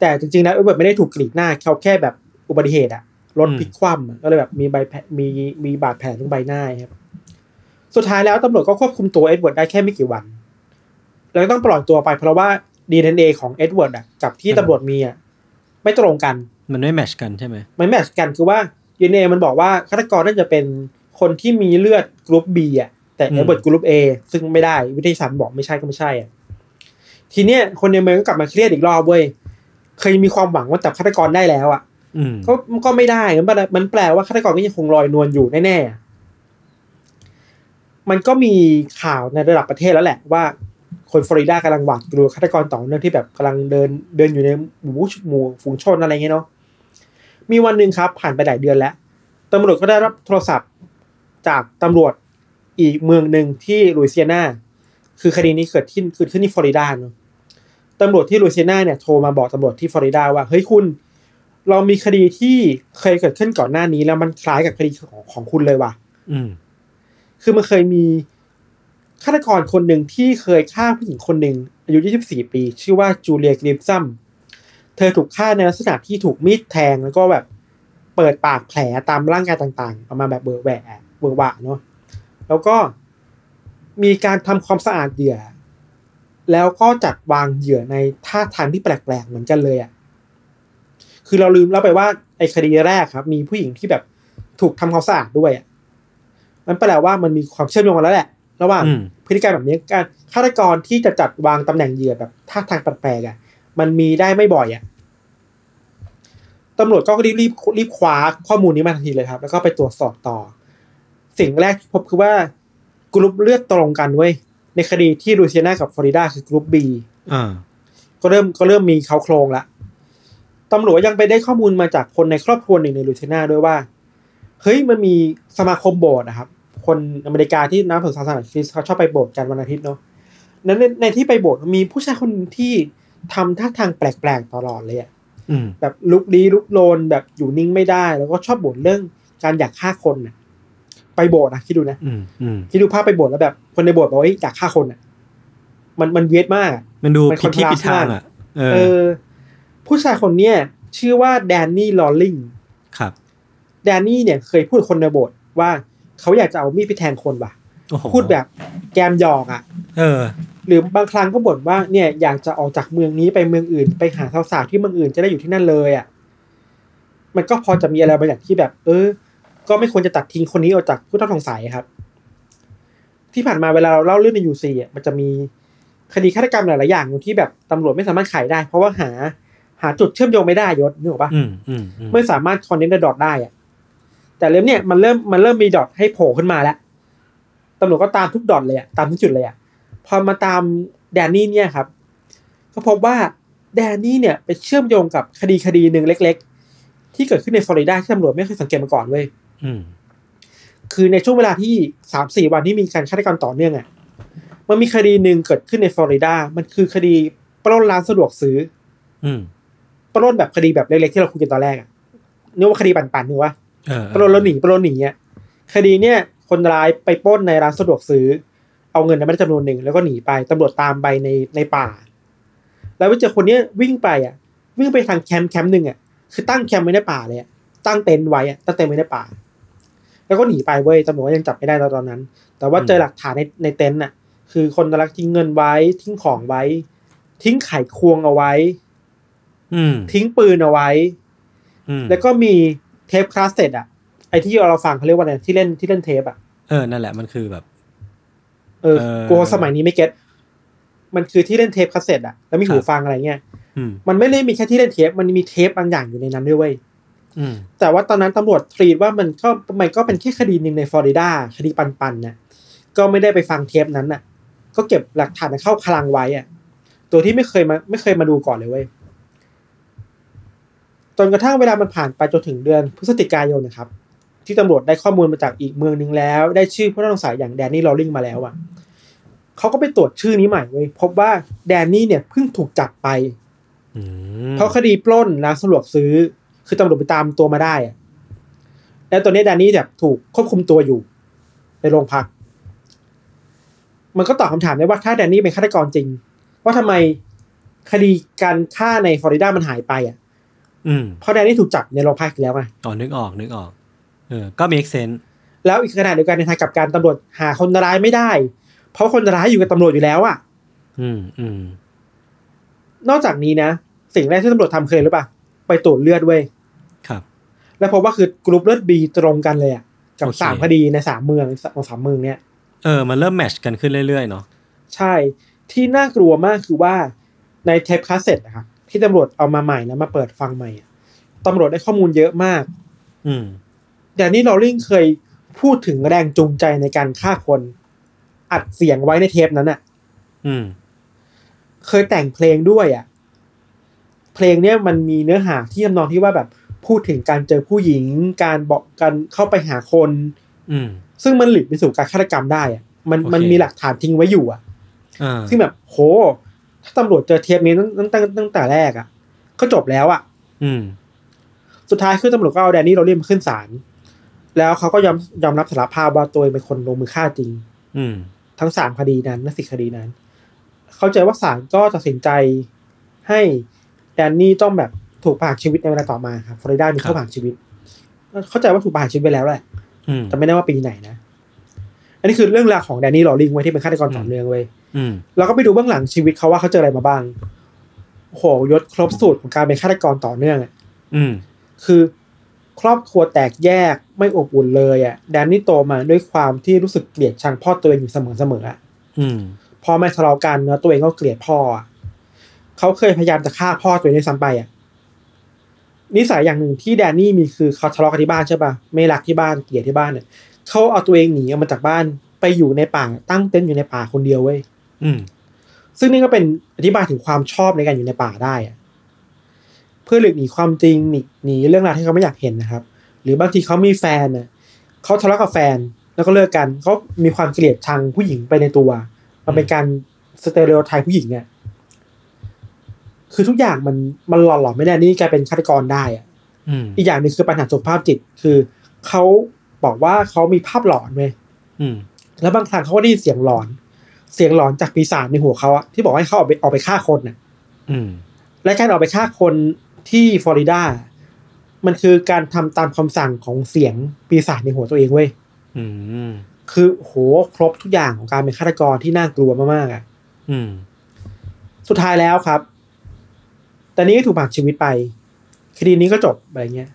แต่จริงๆแล้วเอ็ดเวิร์ดไม่ได้ถูกกรีดหน้าเขาแค่แบบอุบัติเหตุอะรถอืมพลิกคว่ำอะก็เลยแบบมีใบแผลมีมีบาดแผลตรงใบหน้าครับ สุดท้ายแล้วตำรวจก็ควบคุมตัวเอ็ดเวิร์ดได้แค่ไม่กี่วัน แล้วก็ต้องปล่อยตัวไปเพราะว่า DNA ของเอ็ดเวิร์ดอะกับที่ตำรวจมีอะไม่ตรงกัน มันไม่ match กันใช่ไหมมัน match กันคือว่า DNA มันบอกว่าฆาตกรน่าจะเป็นคนที่มีเลือดกรุ๊ป B อะแต่อืมเอ็ดเวิร์ดกรุ๊ป A ซึ่งไม่ได้วิทยาศาสตร์บอกไม่ใช่ก็ไม่ใช่อะทีเนี้ยคนในเมืองก็กลับมาเครียดอีกรอบเว้ยเคยมีความหวังว่าจับฆาตกรได้แล้วอะอืมก็ก็ไม่ได้มันแปลมันแปลว่าฆาตกรก็ยังคงลอยนวลอยู่แน่ๆอะมันก็มีข่าวในระดับประเทศแล้วแหละว่า คนฟลอริดากำลังหวาดกลัวฆาตกรต่อเนื่องที่แบบกำลังเดินเดินอยู่ในหมู่หมู่ฝูงชนอะไรเงี้ยเนาะมีวันหนึ่งครับ ผ่านไปหลายเดือนแล้วตำรวจก็ได้รับโทรศัพท์จากตำรวจอีกเมืองหนึ่งที่ลุยเซียนาคือคดีนี้เกิดขึ้นเกิดขึ้นที่ฟลอริดาเนาะตำรวจที่ลุยเซียนาเนี่ยโทรมาบอกตำรวจที่ฟลอริดาว่าเฮ้ยคุณ เรามีคดีที่เคยเกิดขึ้นก่อนหน้านี้แล้วมันคล้ายกับคดีของของคุณเลยว่ะ อืมคือมันเคยมี ฆาตกรคนหนึ่งที่เคยฆ่าผู้หญิงคนหนึ่งอายุ 24 ปี ชื่อว่าจูเลียกริมซัม เธอถูกฆ่าในลักษณะที่ถูกมีดแทงแล้วก็แบบเปิดปากแผลตามร่างกายต่างๆประมาณแบบเบอร์แหวะเบอร์หวะเนาะแล้วก็มีการทำความสะอาดเหยื่อ แล้วก็จัดวางเหยื่อในท่าทางที่แปลกๆเหมือนกันเลยอะ่ะคือเราลืมเล่าไปว่าไอ้คดีแรกครับ มีผู้หญิงที่แบบถูกทำความสะอาดด้วยอะ่ะมันแปลว่ามันมีความเชื่อมโยงกันแล้วแหละ ระหว่างอืมพฤติกรรมแบบนี้การฆาตกรที่จะจัดวางตำแหน่งเหยื่อแบบท่าทางแปลกๆอะ มันมีได้ไม่บ่อยอะตำรวจก็รีบรีบรีบคว้าข้อมูลนี้มาทันทีเลยครับ แล้วก็ไปตรวจสอบต่อ สิ่งแรกที่พบคือว่ากรุ๊ปเลือดตรงกันเว้ยในคดีที่ลุยเซียนากับฟลอริดาคือกรุ๊ป B อ่าก็เริ่มก็เริ่มมีเขาโครงละตำรวจยังไปได้ข้อมูลมาจากคนในครอบครัวหนึ่งในลูเซียนาด้วยว่า เฮ้ยมันมีสมาคมโบสถ์นะครับ คนอเมริกาที่น้ำถึงศาสนาคริสต์เขาชอบไปโบสถ์กันวันอาทิตย์เนาะนั้นในในที่ไปโบสถ์มีผู้ชายคนหนึ่งที่ทำท่าทางแปลกๆตลอดเลยอะอืมแบบลุกลี้ลุกโลนแบบอยู่นิ่งไม่ได้ แล้วก็ชอบบ่นเรื่องการอยากฆ่าคนน่ะ ไปโบสถ์นะคิดดูนะอืมอืมคิดดูภาพไปโบสถ์แล้วแบบ คนในโบสถ์บอกว่าเฮ้ยอยากฆ่าคนอะ มันมันเวทมากอะมันดูมันผิดที่ contrast ผิดทางอะเอเอออ ผู้ชายคนเนี้ยชื่อว่าแดนนี่ลอลลิงครับ แดนนี่เนี่ยเคยพูดกับคนในโบสถ์ว่า เขาอยากจะเอามีดไปแทงคนว่ะโอ้โหพูดแบบแกมหยอกอะ เออ หรือบางครั้งก็บ่นว่าเนี่ยอยากจะออกจากเมืองนี้ไปเมืองอื่น ไปหาสาวๆที่เมืองอื่นจะได้อยู่ที่นั่นเลยอะ มันก็พอจะมีอะไรบางอย่างที่แบบ เออ ก็ไม่ควรจะตัดทิ้งคนนี้ออกจากผู้ต้องสงสัยครับ ที่ผ่านมาเวลาเราเล่าเรื่องในยูซีอะมันจะมีคดีฆาตกรรมหลายๆอย่างที่แบบตำรวจไม่สามารถไขได้ เพราะว่าหาหาจุดเชื่อมโยงไม่ได้ยศนึกออกปะอืมอืมอืมไม่สามารถคอนเนคเดดอทได้อะ แต่เล่มเนี่ยมันเริ่มมันเริ่มมีดอทให้โผล่ขึ้นมาแล้วตำรวจก็ตามทุกดอทเลยอะตามทุกจุดเลยอะพอมาตามแดนนี่เนี่ยครับ ก็พบว่าแดนนี่เนี่ยไปเชื่อมโยงกับคดีคดีหนึ่งเล็ก ๆ ที่เกิดขึ้นในฟลอริดาที่ตำรวจไม่เคยสังเกตมาก่อนเว้ยอืมคือในช่วงเวลาที่สามสี่วันที่มีการฆาตกรรมต่อเนื่องอะมันมีคดีหนึ่งเกิดขึ้นในฟลอริดา มันคือคดีปล้นร้านสะดวกซื้อ อืมปล้นแบบคดีแบบเล็กๆที่เราคุยกันตอนแรกอะนึกว่าคดีปั่นๆนึกว่าเออ ปล้นแล้วหนีปล้นหนีอะคดีเนี่ยคนร้ายไปปล้นในร้านสะดวกซื้อ เอาเงินมาได้จำนวนหนึ่งแล้วก็หนีไปตำรวจตามไปในในป่า แล้วไปเจอคนเนี้ยวิ่งไปอะ วิ่งไปทางแคมป์แคมป์หนึ่งอะคือตั้งแคมป์ไว้ในป่าเลยอะตั้งเต็นท์ไว้อะตั้งเต็นท์ไว้ในป่า แล้วก็หนีไปเว้ยตำรวจก็ยังจับไม่ได้ตอนนั้น แต่ว่าเจอหลักฐานในในเต็นท์อะ คือคนร้ายทิ้งเงินไว้ทิ้งของไว้ ทิ้งไขควงเอาไว้ อืมทิ้งปืนเอาไว้อืมแล้วก็มี เทปคาสเซ็ตอะไอที่เราฟังเขาเรียกว่าอะไรที่เล่นที่เล่นเทปอะเออนั่นแหละมันคือแบบ เออเออกลัวสมัยนี้ไม่ getมันคือที่เล่นเทปคาสเซ็ตอะแล้วมีครับหูฟังอะไรเงี้ยอืมมันไม่ได้มีแค่ที่เล่นเทปมันมีเทปบางอย่างอยู่ในนั้นด้วยเว้ยอืมแต่ว่าตอนนั้นตำรวจ treat ว่ามันก็มันก็เป็นแค่คดีหนึ่งในฟลอริดาคดีปล้นๆน่ะก็ไม่ได้ไปฟังเทปนั้นน่ะ ก็เก็บหลักฐานเข้าคลังไว้อะโดยที่ไม่เคยมาไม่เคยมาดูก่อนเลยเว้ย จนกระทั่งเวลามันผ่านไปจนถึงเดือนพฤศจิกายนนะครับ ที่ตำรวจได้ข้อมูลมาจากอีกเมืองหนึ่งแล้ว ได้ชื่อผู้ต้องสงสัยอย่างแดนนี่โรลลิงมาแล้วอะเขาก็ไปตรวจชื่อนี้ใหม่เว้ยพบว่าแดนนี่เนี่ยเพิ่งถูกจับไปอืมเพราะคดีปล้นร้านสะดวกซื้อ คือตำรวจไปตามตัวมาได้อะแล้วตัวนี้แดนนี่แบบถูกควบคุมตัวอยู่ ในโรงพัก มันก็ตอบคำถามได้ว่าถ้าแดนนี่เป็นฆาตกรจริง ว่าทำไมคดีการฆ่าในฟลอริดามันหายไปอะอืม เพราะแดนนี่ถูกจับในโรงพักอีกแล้วไงอ๋อนึกออกนึกออก เออ ก็ make sense แล้วอีกขณะเดียวกันในทางกลับกันตำรวจหาคนร้ายไม่ได้ เพราะคนร้ายอยู่กับตำรวจอยู่แล้วอะ อืมอืมนอกจากนี้นะ สิ่งแรกที่ตำรวจทำเคยหรือเปล่าไปตรวจเลือดเว้ยครับ แล้วพบว่าคือกรุ๊ปเลือดบีตรงกันเลยอะกับโอเคสามคดีในสามเมืองของสามเมืองเนี้ยเออมันเริ่ม match กันขึ้นเรื่อยๆเนาะใช่ที่น่ากลัวมากคือว่าในเทปคาสเซ็ตนะครับ ที่ตำรวจเอามาใหม่แล้วมาเปิดฟังใหม่อะตำรวจได้ข้อมูลเยอะมาก อืมแดนนี่ลอริงเคยพูดถึงแรงจูงใจในการฆ่าคน อัดเสียงไว้ในเทปนั้นอะ อืม เคยแต่งเพลงด้วยอะ เพลงเนี้ยมันมีเนื้อหาที่ทำนองที่ว่าแบบพูดถึงการเจอผู้หญิง การบอกการเข้าไปหาคน อืม ซึ่งมันหลีดไปสู่การฆาตกรรมได้อะ มันโอเคมันมีหลักฐานทิ้งไว้อยู่อะอ่าซึ่งแบบโห ถ้าตำรวจเจอเทปนี้ตั้งตั้งตั้งตั้งแต่แรกอะก็จบแล้วอะ อืม สุดท้ายคือตำรวจก็เอาแดนนี่โรลลินมาขึ้นศาลแล้วเขาก็ยอมยอมรับสารภาพว่าตัวเองเป็นคนลงมือฆ่าจริง อืม ทั้งสามคดีนั้นและสี่คดีนั้น เข้าใจว่าศาลก็ตัดสินใจให้แดนนี่ต้องแบบถูกประหารชีวิตในเวลาต่อมาครับฟลอริดามีโทษประหารชีวิต เข้าใจว่าถูกประหารชีวิตไปแล้วแหละอืมแต่ไม่ได้ว่าปีไหนนะ อันนี้คือเรื่องราวของแดนนี่ลอริงไว้ยที่เป็นฆาตกรต่อเนื่องเว้ย อืมเราก็ไปดูเบื้องหลังชีวิตเขาว่าเขาเจออะไรมาบ้างโอ้โหยศครบสูตรของการเป็นฆาตกรต่อเนื่องอะอืมคือครอบครัวแตกแยกไม่อบอุ่นเลยอะแดนนี่โตมาด้วยความที่รู้สึกเกลียดชังพ่อตัวเองอยู่เสมอเสมอๆอะอืมพ่อแม่ทะเลาะกันแล้วตัวเองก็เกลียดพ่ออะเขาเคยพยายามจะฆ่าพ่อตัวเองด้วยซ้ำไปอะนิสัยอย่างหนึ่งที่แดนนี่มีคือเขาทะเลาะกันที่บ้านใช่ปะไม่รักที่บ้านเกลียดที่บ้านเนี่ยเขาเอาตัวเองหนีออกมาจากบ้านไปอยู่ในป่าตั้งเต็นท์อยู่ในป่าคนเดียวเว้ย อืม ซึ่งนี่ก็เป็นอธิบายถึงความชอบในการอยู่ในป่าได้อะเพื่อหลีกหนีความจริงหนีหนีเรื่องราวที่เขาไม่อยากเห็นนะครับ หรือบางทีเขามีแฟนน่ะเขาทะเลาะกับแฟนแล้วก็เลิกกันเขามีความเกลียดชังผู้หญิงไปในตัว มันเป็นการสเตอริโอไทป์ผู้หญิงเนี่ยคือทุกอย่างมันมันหล่อหลอมไม่ได้นี่กลายเป็นฆาตกรได้อะอืมอีกอย่างหนึ่งคือปัญหาสุขภาพจิต คือเขาบอกว่าเขามีภาพหลอนเว้ยอืมแล้วบางครั้งเขาก็ได้ยินเสียงหลอน เสียงหลอนจากปีศาจในหัวเขาอะที่บอกให้เขาออกไปออกไปฆ่าคนน่ะอืมและการออกไปฆ่าคนที่ฟลอริดา มันคือการทำตามคำสั่งของเสียงปีศาจในหัวตัวเองเว้ยอืมคือโหครบทุกอย่างของการเป็นฆาตกรที่น่ากลัวมากๆอะอืมสุดท้ายแล้วครับแต่นี้ก็ถูกประหารชีวิตไป คดีนี้ก็จบอะไรเงี้ย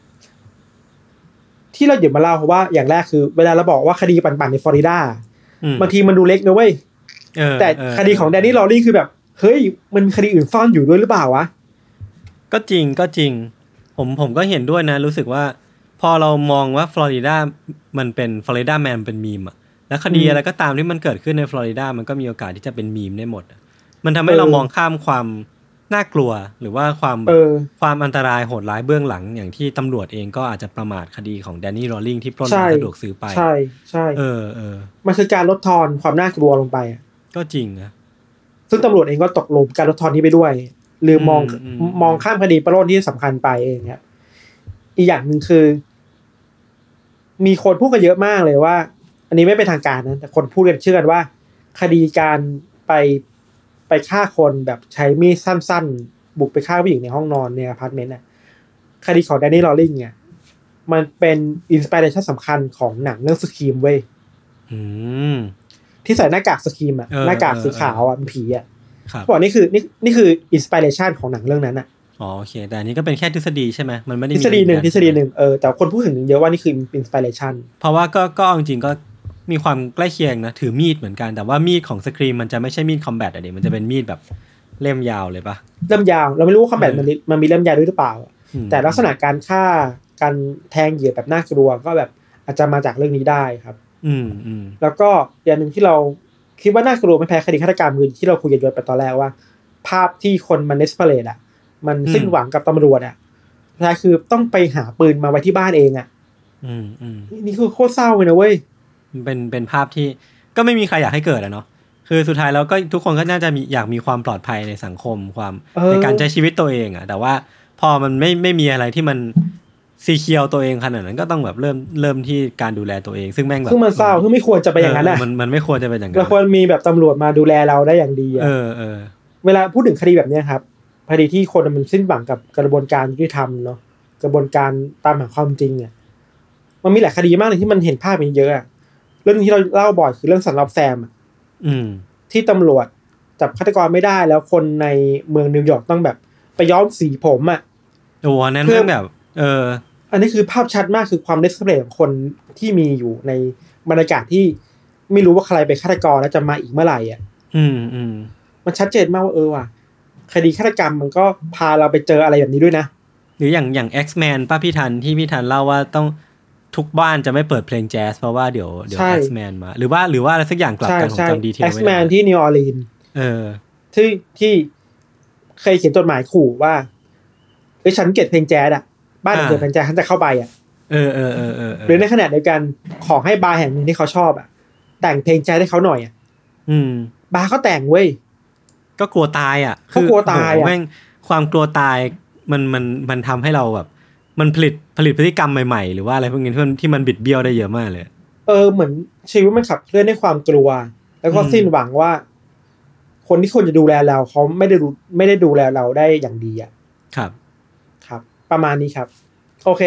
ที่เราหยิบมาเล่าเพราะว่าอย่างแรกคือ เวลาเราบอกว่าคดีปั่นๆในฟลอริดาอืมบางทีมันดูเล็กนะเว้ยเออ แต่เออคดีของแดนนี่ลอรี่คือแบบ เฮ้ย มันมีคดีอื่นซ่อนอยู่ด้วยหรือเปล่าวะ ก็จริงก็จริง ผมผมก็เห็นด้วยนะ รู้สึกว่า พอเรามองว่าฟลอริดามันเป็นฟลอริดาแมนเป็นมีมอะแล้วคดีอืมอะไรก็ตามที่มันเกิดขึ้นในฟลอริดามันก็มีโอกาสที่จะเป็นมีมได้หมดอะมันทำให้เออเรามองข้ามความน่ากลัวหรือว่าความเออความอันตรายโหดร้ายเบื้องหลัง อย่างที่ตำรวจเองก็อาจจะประมาทคดีของแดนนี่โรลลิงที่ปล้นใช่ร้านสะดวกซื้อไป ใช่ใช่เออเออมันคือการลดทอนความน่ากลัวลงไปอะ ก็จริงนะซึ่งตำรวจเองก็ตกหลุมการลดทอนนี้ไปด้วย หรือมองอืมอืมมองข้ามคดีปล้นที่สำคัญไปเองครับอีกอย่างหนึ่งคือ มีคนพูดกันเยอะมากเลยว่า อันนี้ไม่เป็นทางการนะแต่คนพูดกันเชื่อกันว่า คดีการไปไปฆ่าคนแบบใช้มีดสั้น ๆ บุกไปฆ่าผู้หญิงในห้องนอนในอพาร์ตเมนต์น่ะคดีของแดนนี่โรลลิ่งเนี่ยมันเป็น inspiration สำคัญของหนังเรื่อง Scream เว้ยอืม ที่ใส่หน้ากาก Scream อะเออหน้ากากเออสีขาวอะเป็นผีอะครับบอกนี่คือนี่นี่คือ inspiration ของหนังเรื่องนั้นอะอ๋อโอเค แต่อันนี้ก็เป็นแค่ทฤษฎีใช่ไหมมันไม่ได้ทฤมีษฎีหนึ่งยืยัทฤษฎีหนึ่งเออแต่คนพูดถึงเยอะว่านี่คือ inspirationเพราะว่าก็ก็เอาจริงๆก็มีความใกล้เคียงนะถือมีดเหมือนกันแต่ว่ามีดของ Scream มันจะไม่ใช่มีด combat อะดิมันจะเป็นมีดแบบเล่มยาวเลยปะเล่มยาวเราไม่รู้ว่า combat เออมันมันมีเล่มยาวด้วยหรือเปล่าอืมแต่ลักษณะการฆ่าการแทงเหยื่อแบบน่ากลัวก็แบบอาจจะมาจากเรื่องนี้ได้ครับ อืมอืมแล้วก็อย่างหนึ่งที่เราคิดว่าน่ากลัวไม่แพ้คดีฆาตกรรมคือที่เราคุยกันไปตอนแรกว่า ภาพที่คนมัน desperate อะ มันสิ้นหวังกับตำรวจอะสุดท้ายคือต้องไปหาปืนมาไว้ที่บ้านเองอะ อืมอืมนี่คือโคตรเศร้าเลยนะเว้ยมันเป็นเป็นภาพที่ก็ไม่มีใครอยากให้เกิดอะเนาะคือสุดท้ายแล้วก็ทุกคนก็น่าจะมีอยากมีความปลอดภัยในสังคมความเออในการใช้ชีวิตตัวเองอะแต่ว่าพอมันไม่ไม่มีอะไรที่มัน ซีเคียวตัวเองขนาดนั้นก็ต้องแบบเริ่มเริ่มที่การดูแลตัวเองซึ่งแม่งแบบซึ่งมันเศร้าซึ่งไม่ควรจะไปอย่างนั้นอะเมันมันไม่ควรจะเป็นอย่างนั้นเราควรมีแบบตำรวจมาดูแลเราได้อย่างดีอะเออเออเวลาพูดถึงคดีแบบเนี้ยครับคดีที่คนมันสิ้นหวังกับกระบวนการยุติธรรมเนาะกระบวนการตามหาความจริงอะมันมีหลายคดีมากเลยที่มันเห็นภาพมันเยอะอะเรื่องที่เราเล่าบ่อยคือเรื่องสันลอบแซมอะอืม ที่ตำรวจจับฆาตกรไม่ได้แล้วคนในเมืองนิวยอร์กต้องแบบไปย้อมสีผมอะโอ้อันนั้นเพื่อแม่งแบบ เออ อันนี้คือภาพชัดมากคือความเดสเพลของคนที่มีอยู่ในบรรยากาศที่ไม่รู้ว่าใครเป็นฆาตกรแล้วจะมาอีกเมื่อไหร่อะ อืมอืมมันชัดเจนมากว่าเออว่ะคดีฆาตกรรมมันก็พาเราไปเจออะไรแบบนี้ด้วยนะ หรืออย่างอย่าง X-Men ป้าพี่ทันที่พี่ทันเล่าว่าต้องทุกบ้านจะไม่เปิดเพลงแจ๊สเพราะว่าเดี๋ยวเดี๋ยวใช่ X-Men มา หรือว่าหรือว่าอะไรสักอย่างกลับใช่กันผมใช่จำดีเทล X ไม่ Man ได้ที่นิวออร์ลีนเออ ที่ที่เคยเขียนจดหมายขู่ว่าเอ้ยฉันเกลียดเพลงแจ๊สอะ บ้านไหนอ่าเกิดเพลงแจ๊สฉันจะเข้าไปอะเออเออเออเออเอหรืออในขณะเดียวกันขอให้บาร์แห่งหนึ่งที่เขาชอบอะแต่งเพลงแจ๊สให้เขาหน่อยอะอืม บาร์เขาแต่งเว้ยก็กลัวตายอะก็กลัวตายอะโหแม่งความกลัวตายมันมันมันทำให้เราแบบ มันผลิตผลิตพฤติกรรมใหม่ๆ หรือว่าอะไรพวกนี้ที่มันที่มันบิดเบี้ยวได้เยอะมากเลย เออเหมือนชีวิตมันขับเคลื่อนด้วยความกลัว แล้วก็อืมสิ้นหวังว่า คนที่ควรจะดูแลเราเขาไม่ได้ดูไม่ได้ดูแลเราได้อย่างดีอะครับครับ ประมาณนี้ครับ โอเค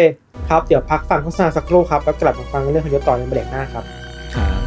ครับ เดี๋ยวพักฟังโฆษณาสักครู่ครับ แล้วกลับมาฟังเรื่องของยศต่อในเบรกหน้าครับครับ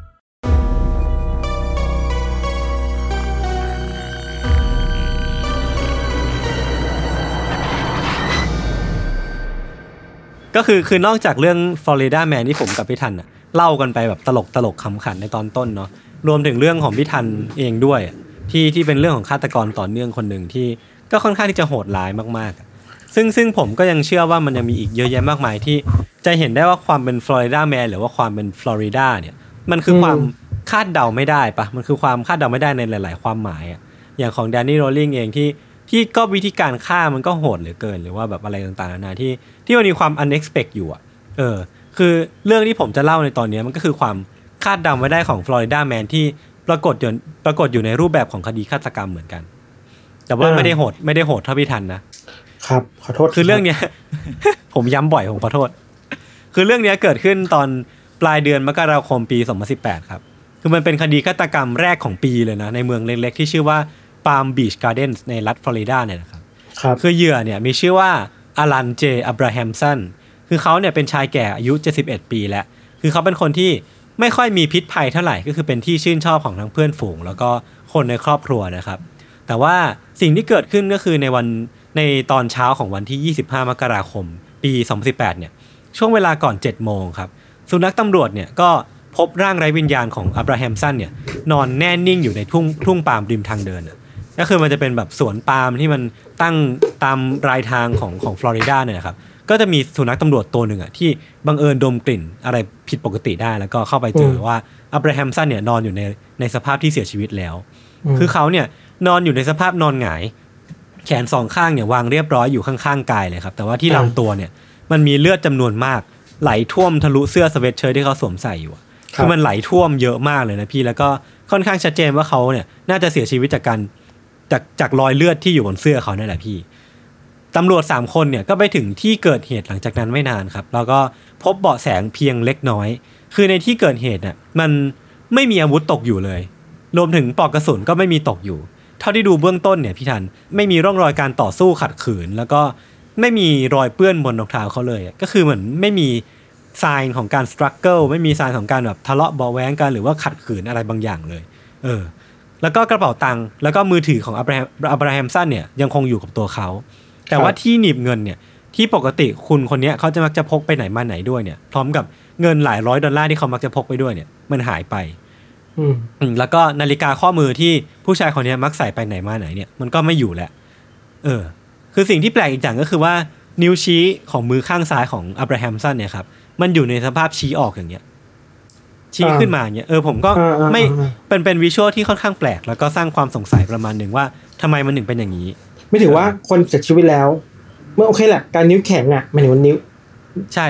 ก็คือคือนอกจากเรื่อง Florida Man ที่ผมกับพี่ทันอะเล่ากันไปแบบตลกตลกขำขันในตอนต้นเนาะรวมถึงเรื่องของพี่ทันเองด้วยอะที่ที่เป็นเรื่องของฆาตกรต่อเนื่องคนหนึ่งที่ก็ค่อนข้างที่จะโหดร้ายมากๆอะซึ่งซึ่งผมก็ยังเชื่อว่ามันยังมีอีกเยอะแยะมากมายที่จะเห็นได้ว่าความเป็น Florida Man หรือว่าความเป็นฟลอริดาเนี่ยมันคือความคาดเดาไม่ได้ปะมันคือความคาดเดาไม่ได้ในหลาย ๆ ความหมายอะอย่างของแดนนี่โรลลิงเองที่ที่ก็วิธีการฆ่ามันก็โหดเหลือเกิน หรือว่าแบบอะไรต่างๆนานาที่ ที่มันมีความ unexpected อยู่อะเออ คือเรื่องที่ผมจะเล่าในตอนนี้มันก็คือความคาดเดาไม่ได้ของ Florida Man ที่ปรากฏอยู่ปรากฏอยู่ในรูปแบบของคดีฆาตกรรมเหมือนกัน แต่ว่าอ่าไม่ได้โหดไม่ได้โหดเท่าพี่ทันนะครับขอโทษคือเรื่องเนี้ย ผมย้ำบ่อยผมขอโทษ คือเรื่องเนี้ยเกิดขึ้นตอนปลายเดือนมกราคมปี 2018 ครับคือมันเป็นคดีฆาตกรรมแรกของปีเลยนะ ในเมืองเล็กๆ ที่ชื่อว่า Palm Beach Gardens ในรัฐฟลอริดาเนี่ยนะครับครับ คือเหยื่อเนี่ยมีชื่อว่า อลันเจอับราฮัมสันคือเขาเนี่ยเป็นชายแก่อายุ 71 ปีแล้ว คือเขาเป็นคนที่ไม่ค่อยมีพิษภัยเท่าไหร่ก็คือเป็นที่ชื่นชอบของทั้งเพื่อนฝูง แล้วก็คนในครอบครัวนะครับ แต่ว่าสิ่งที่เกิดขึ้นก็คือในวันในตอนเช้าของวันที่ 25 มกราคม ปี 2018 เนี่ยช่วงเวลาก่อน 7 โมงครับ สุนัขตำรวจเนี่ยก็พบร่างไร้วิญญาณของอับราฮัมสันเนี่ยนอนแน่นิ่งอยู่ในทุ่งทุ่งปาล์มริมทางเดินอะ ก็คือมันจะเป็นแบบสวนปาล์มที่มันตั้งตามรายทางของของฟลอริดาเนี่ยนะครับก็จะมีสุนัขตำรวจตัวหนึ่งอะที่บังเอิญดมกลิ่นอะไรผิดปกติได้แล้วก็เข้าไปเจอว่าอับราฮัมสันเนี่ยนอนอยู่ในในสภาพที่เสียชีวิตแล้ว คือเขาเนี่ยนอนอยู่ในสภาพนอนหงาย แขนสองข้างเนี่ยวางเรียบร้อยอยู่ข้างๆกายเลยครับ แต่ว่าที่อ่าลำตัวเนี่ยมันมีเลือดจำนวนมาก ไหลท่วมทะลุเสื้อสเวตเชิ้ตที่เขาสวมใส่อยู่อะคือมันไหลท่วมเยอะมากเลยนะพี่แล้วก็ค่อนข้างชัดเจนว่าเขาเนี่ยน่าจะเสียชีวิตจากการ จากจากรอยเลือดที่อยู่บนเสื้อเขานั่นแหละพี่ตำรวจสามคนเนี่ยก็ไปถึงที่เกิดเหตุหลังจากนั้นไม่นานครับ แล้วก็พบเบาะแสงเพียงเล็กน้อย คือในที่เกิดเหตุเนี่ยมันไม่มีอาวุธตกอยู่เลย รวมถึงปลอกกระสุนก็ไม่มีตกอยู่ เท่าที่ดูเบื้องต้นเนี่ยพี่ทันไม่มีร่องรอยการต่อสู้ขัดขืน แล้วก็ไม่มีรอยเปื้อนบนรองเท้าเขาเลย ก็คือเหมือนไม่มีทรายของการส t รั g เกิลไม่มีทรายของการแบบทะเลาะเบาแว้งกันหรือว่าขัดขืนอะไรบางอย่างเลย เออ แล้วก็กระเป๋าตังค์แล้วก็มือถือของอับราฮัมอับราฮัมสันเนี่ยยังคงอยู่กับตัวเขา แต่ว่าที่หนีบเงินเนี่ยที่ปกติคุณคนเนี้ยเขาจะมักจะพกไปไหนมาไหนด้วยเนี่ย พร้อมกับเงินหลายร้อยดอลลาร์ที่เขามักจะพกไปด้วยเนี่ย มันหายไปอืมอืมแล้วก็นาฬิกาข้อมือที่ผู้ชายคนเนี้ยมักใส่ไปไหนมาไหนเนี่ยมันก็ไม่อยู่แล้วเออ คือสิ่งที่แปลกอีกอย่างก็คือว่า นิ้วชี้ของมือข้างซ้ายของอับราฮัมสันเนี่ยครับมันอยู่ในสภาพชี้ออกอย่างเงี้ย ชี้อ่าขึ้นมาอย่างเงี้ยเออผมก็อ่าอ่าไม่อ่าเป็นเป็นวิชวลที่ค่อนข้างแปลก แล้วก็สร้างความสงสัยประมาณหนึ่งว่าทำไมมันถึงเป็นอย่างนี้ ไม่ถือว่าคนเสียชีวิตแล้ว เมื่อโอเคแหละการนิ้วแข็งอะหมันถึงว่านิ้ว ใช่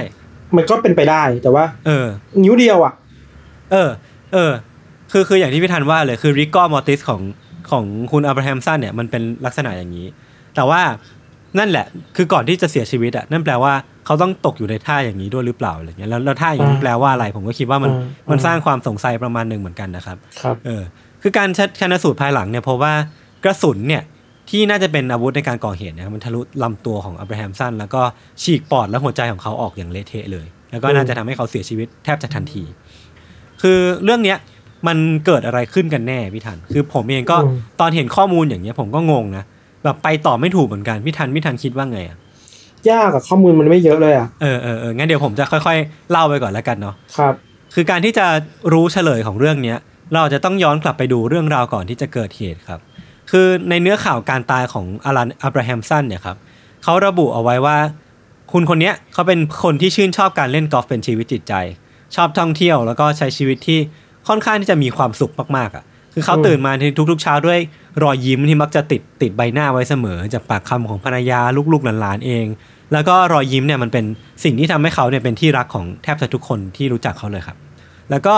มันก็เป็นไปได้แต่ว่า เออ นิ้วเดียวอะ เออ เออ คือคืออย่างที่พี่ธันว่าเลยคือริกอมอติสของของคุณอับราฮัมสันเนี่ยมันเป็นลักษณะอย่างนี้ แต่ว่านั่นแหละ คือก่อนที่จะเสียชีวิตอะนั่นแปลว่า เขาต้องตกอยู่ในท่าอย่างนี้ด้วยหรือเปล่าอะไรเงี้ยแล้วแล้วท่าอย่างนี้อ่าแปลว่าอะไร ผมก็คิดว่ามันอ่ามัมันสร้างความสงสัยประมาณหนึ่งเหมือนกันนะครับครับเออคือการชัชันสูตรภายหลังเนี่ยเพราะว่ากระสุนเนี่ยที่น่าจะเป็นอาวุธในการก่อเหตุเนะครับมันทะลุลำตัวของอับราฮัมสันแล้วก็ฉีกปอดและหัวใจของเขาออกอย่างเละเทะเลย แล้วก็น่าจะทำให้เขาเสียชีวิตแทบจะทันที คือเรื่องเนี้ยมันเกิดอะไรขึ้นกันแน่พี่ทัน คือผมเองก็อืมตอนเห็นข้อมูลอย่างเงี้ยผมก็งงนะแบบไปต่อไม่ถูกเหมือนกันพี่ทันพี่ทันคิดว่าไงอะ ยากกับข้อมูลมันไม่เยอะเลยอะเออเออเอองั้นเดี๋ยวผมจะค่อยๆ เล่าไปก่อนแล้วกันเนาะครับ คือการที่จะรู้เฉลยของเรื่องเนี้ยเราจะต้องย้อนกลับไปดูเรื่องราวก่อนที่จะเกิดเหตุครับ คือในเนื้อข่าวการตายของอลันอับราฮัมสันเนี่ยครับเขาระบุเอาไว้ว่า คุณคนเนี้ยเขาเป็นคนที่ชื่นชอบการเล่นกอล์ฟเป็นชีวิตจิตใจ ชอบท่องเที่ยวแล้วก็ใช้ชีวิตที่ค่อนข้างที่จะมีความสุขมากๆอะคือเขาตื่นมาในทุกๆเช้าด้วย รอยยิ้มที่มักจะติดติดใบหน้าไว้เสมอ จากปากคำของภรรยาลูกๆหลานๆเอง แล้วก็รอยยิ้มเนี่ยมันเป็นสิ่งที่ทำให้เขาเนี่ยเป็นที่รักของแทบจะทุกคนที่รู้จักเขาเลยครับ แล้วก็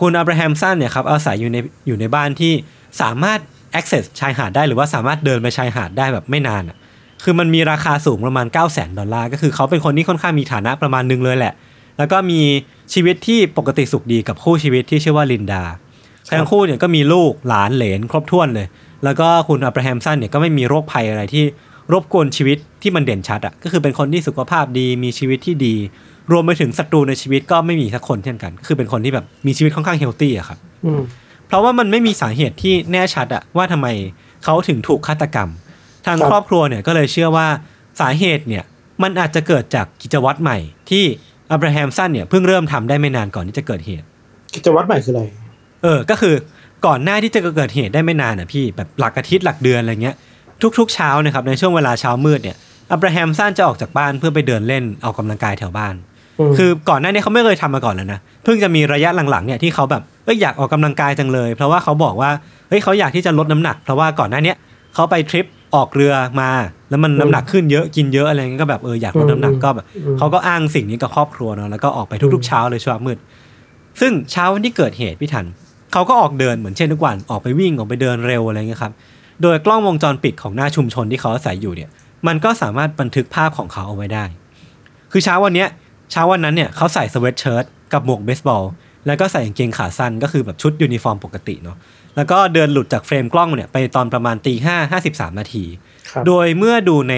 คุณอับราฮัมสันเนี่ยครับอาศัยอยู่ในอยู่ในบ้านที่สามารถ access ชายหาดได้หรือว่าสามารถเดินไปชายหาดได้แบบไม่นานอะคือมันมีราคาสูงประมาณ 9 0 0 0 0ดอลลาร์ก็คือเขาเป็นคนที่ค่อนข้างมีฐานะประมาณนึงเลยแหละ แล้วก็มีชีวิตที่ปกติสุขดีกับคู่ชีวิตที่ชื่อว่าลินดา ทั้งคู่เนี่ยก็มีลูกหลานเหลนครบถ้วนเลย แล้วก็คุณอับราฮัมสันเนี่ยก็ไม่มีโรคภัยอะไรที่รบกวนชีวิตที่มันเด่นชัดอะก็คือเป็นคนที่สุขภาพดีมีชีวิตที่ดี รวมไปถึงศัตรูในชีวิตก็ไม่มีสักคนเช่นกันคือเป็นคนที่แบบมีชีวิตค่อนข้างเฮลตี้อะครับอืมเพราะว่ามันไม่มีสาเหตุที่แน่ชัดอะว่าทำไมเขาถึงถูกฆาตกรรม ทางครับครอบครัวเนี่ยก็เลยเชื่อว่าสาเหตุเนี่ยมันอาจจะเกิดจากกิจวัตรใหม่ที่อับราฮัมสันเนี่ยเพิ่งเริ่มทำได้ไม่นานก่อนที่จะเกิดเหตุ กิจวัตรใหม่คืออะไร เออ ก็คือก่อนหน้าที่จะเกิดเหตุได้ไม่นานอะพี่แบบหลักอาทิตย์หลักเดือนอะไรเงี้ยทุกๆเช้านะครับในช่วงเวลาเช้ามืดเนี่ยอับราฮัมสันจะออกจากบ้านเพื่อไปเดินเล่นออกกำลังกายแถวบ้านอืมคือก่อนหน้านี้เขาไม่เคยทำมาก่อนแล้วนะเพิ่งจะมีระยะหลังๆเนี่ยที่เขาแบบเอ้ยอยากออกกำลังกายจังเลย เพราะว่าเขาบอกว่าเฮ้ยเขาอยากที่จะลดน้ำหนัก เพราะว่าก่อนหน้าเนี้ยเขาไปทริปออกเรือมา แล้วมันน้ำหนักขึ้นเยอะกินเยอะอะไรเงี้ยก็แบบเอออยากลดน้ำหนักก็แบบเขาก็อ้างสิ่งนี้กับครอบครัวเนาะแล้วก็ออกไปทุกๆเช้าเลยช่วงมืด ซึ่งเช้าวันที่เกิดเหตุพี่ทันเขาก็ออกเดินเหมือนเช่นทุกวันออกไปวิ่งออกไปเดินเร็วอะไรเงี้ยครับโดยกล้องวงจรปิดของหน้าชุมชนที่เขาอาศัยอยู่เนี่ยมันก็สามารถบันทึกภาพของเขาเอาไว้ได้ คือเช้าวันเนี้ยเช้าวันนั้นเนี่ยเขาใส่ sweatshirt กับหมวกเบสบอล แล้วก็ใส่กางเกงขาสั้นก็คือแบบชุดยูนิฟอร์มปกติเนาะแล้วก็เดินหลุดจากเฟรมกล้องเนี่ยไปตอนประมาณตีห้าห้าสิบสามนาทีครับโดยเมื่อดูใน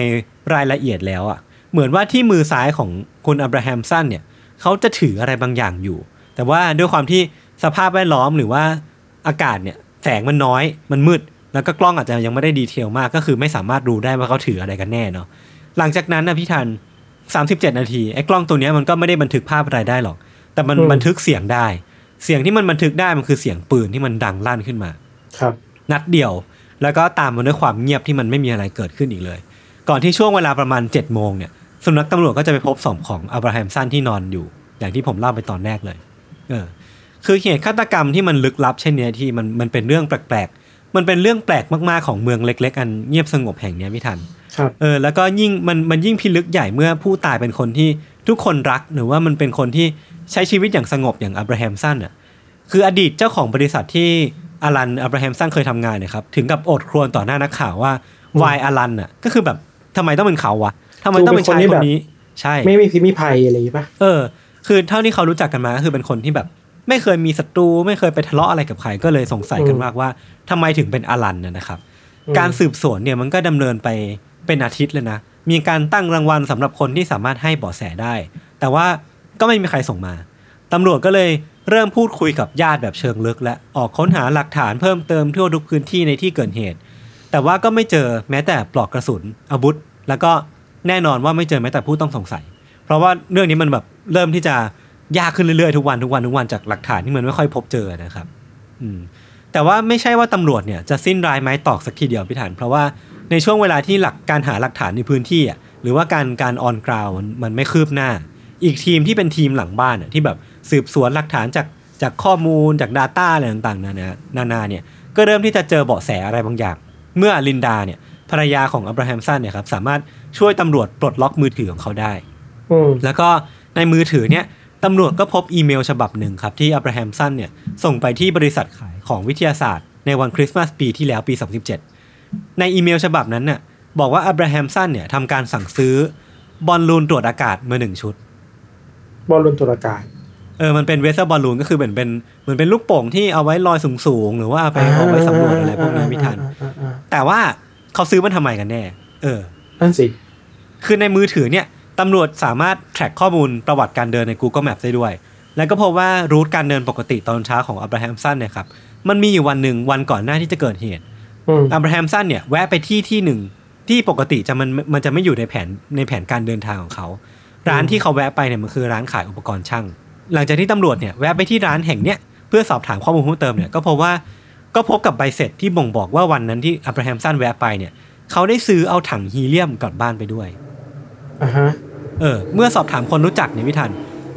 รายละเอียดแล้วอะเหมือนว่าที่มือซ้ายของคุณอับราฮัมสันเนี่ยเขาจะถืออะไรบางอย่างอยู่ แต่ว่าด้วยความที่ สภาพแวดล้อมหรือว่าอากาศเนี่ยแสงมันน้อยมันมืด แล้วก็กล้องอาจจะยังไม่ได้ดีเทลมากก็คือไม่สามารถรู้ได้ว่าเขาถืออะไรกันแน่เนาะหลังจากนั้นนะพี่ทัน 37 นาทีไอ้กล้องตัวเนี้ยมันก็ไม่ได้บันทึกภาพอะไรได้หรอก แต่มันอืมบันทึกเสียงได้ เสียงที่มันบันทึกได้มันคือเสียงปืนที่มันดังลั่นขึ้นมา ครับ นัดเดียวแล้วก็ตามมาด้วยความเงียบที่มันไม่มีอะไรเกิดขึ้นอีกเลย ก่อนที่ช่วงเวลาประมาณ7จ็ดโมงเนี่ยสุนัขตำรวจก็จะไปพบศพของอับราฮัมสันที่นอนอยู่ อย่างที่ผมเล่าไปตอนแรกเลย เออ คือเหตุฆาตกรรมที่มันลึกลับเช่นเนี้ยที่มันมันเป็นเรื่องแปลกๆ มันเป็นเรื่องแปลกมากๆของเมืองเล็ก ๆ อันเงียบสงบแห่งเนี้ยพี่ทันครับเออแล้วก็ยิ่งมันมันยิ่งพิลึกใหญ่เมื่อผู้ตายเป็นคนที่ทุกคนรักหรือว่ามันเป็นคนที่ใช้ชีวิตอย่างสงบอย่างอับราฮัมสันอะคืออดีตเจ้าของบริษัทที่อารันอับราฮัมสันเคยทำงานเนี่ยครับถึงกับอดครวญต่อหน้านักข่าวว่าวายอารันอะก็คือแบบทำไมต้องเป็นเขาวะทำไมต้องเป็นชายคนนี้ ใช่ ไม่มีพิษมีภัยอะไรอย่างงี้ปะเออ คือเท่าที่เขารู้จักกันมาก็คือเป็นคนที่แบบ ไม่เคยมีศัตรูไม่เคยไปทะเลาะอะไรกับใครก็เลยสงสัยกันมากว่าทำไมถึงเป็นอารันนะนะครับ การสืบสวนเนี่ยมันก็ดำเนินไปเป็นอาทิตย์เลยนะ มีการตั้งรางวัลสำหรับคนที่สามารถให้เบาะแสได้ แต่ว่าก็ไม่มีใครส่งมาตำรวจก็เลยเริ่มพูดคุยกับญาติแบบเชิงลึก และออกค้นหาหลักฐานเพิ่มเติมทั่วทุกพื้นที่ในที่เกิดเหตุ แต่ว่าก็ไม่เจอแม้แต่ปลอกกระสุนอาวุธ แล้วก็แน่นอนว่าไม่เจอแม้แต่ผู้ต้องสงสัย เพราะว่าเรื่องนี้มันแบบเริ่มที่จะ ยากขึ้นเรื่อยๆทุกวันทุกวันทุกวันจากหลักฐานที่มันไม่ค่อยพบเจอนะครับ อืมแต่ว่าไม่ใช่ว่าตำรวจเนี่ยจะสิ้นรายไม้ตอกสักทีเดียวพี่ฐาน เพราะว่าในช่วงเวลาที่หลักการหาหลักฐานในพื้นที่อะหรือว่าการการออนกราวมันมันไม่คืบหน้า อีกทีมที่เป็นทีมหลังบ้านอะที่แบบสืบสวนหลักฐานจากจากข้อมูลจาก Data อะไรต่างๆนานานานาเนี่ยก็เริ่มที่จะเจอเบาะแสอะไรบางอย่าง เมื่อลินดาเนี่ยภรรยาของอับราฮัมสันเนี่ยครับสามารถช่วยตำรวจปลดล็อกมือถือของเขาได้อืมแล้วก็ในมือถือเนี่ย ตำรวจก็พบอีเมลฉบับหนึ่งครับที่อับราฮัมสันเนี่ยส่งไปที่บริษัทขายของวิทยาศาสตร์ ในวันคริสต์มาสปีที่แล้วปี 2017 ในอีเมลฉบับนั้นน่ะบอกว่าอับราฮัมสันเนี่ยทำการสั่งซื้อบอลลูนตรวจอากาศมาหนึ่งชุด บอลลูนตรวจอากาศเออ มันเป็น weather balloon ก็คือเหมือนเป็นเหมือนเป็นลูกโป่งที่เอาไว้ลอยสูงๆ หรือว่าเอาไปเอาไว้สำรวจอะไรพวกนี้พี่ทันอ่าอ่าอ่าแต่ว่าเขาซื้อมันทำไมกันแน่ เออ นั่นสิ คือในมือถือเนี่ย ตำรวจสามารถแทร็กข้อมูลประวัติการเดินใน Google Map ได้ด้วย แล้วก็พบว่ารูทการเดินปกติตอนเช้าของอับราฮัมสันเนี่ยครับ มันมีอยู่วันหนึ่งวันก่อนหน้าที่จะเกิดเหตุอืมอับราฮัมสันเนี่ยแวะไปที่ที่หนึ่งที่ปกติจะมันมันจะไม่อยู่ในแผนในแผนการเดินทางของเขา ร้านที่เขาแวะไปเนี่ยมันคือร้านขายอุปกรณ์ช่าง หลังจากที่ตำรวจเนี่ยแวะไปที่ร้านแห่งเนี้ยเพื่อสอบถามข้อมูลเพิ่มเติมเนี่ยก็พบว่าก็พบกับใบเสร็จที่บ่งบอกว่าวันนั้นที่อับราฮัมสันแวะไปเนี่ย เขาได้ซื้อเอาถังฮีเลียมกลับบ้านไปด้วยอ่าฮะ เออเมื่อสอบถามคนรู้จักเนี่ยพี่ทัน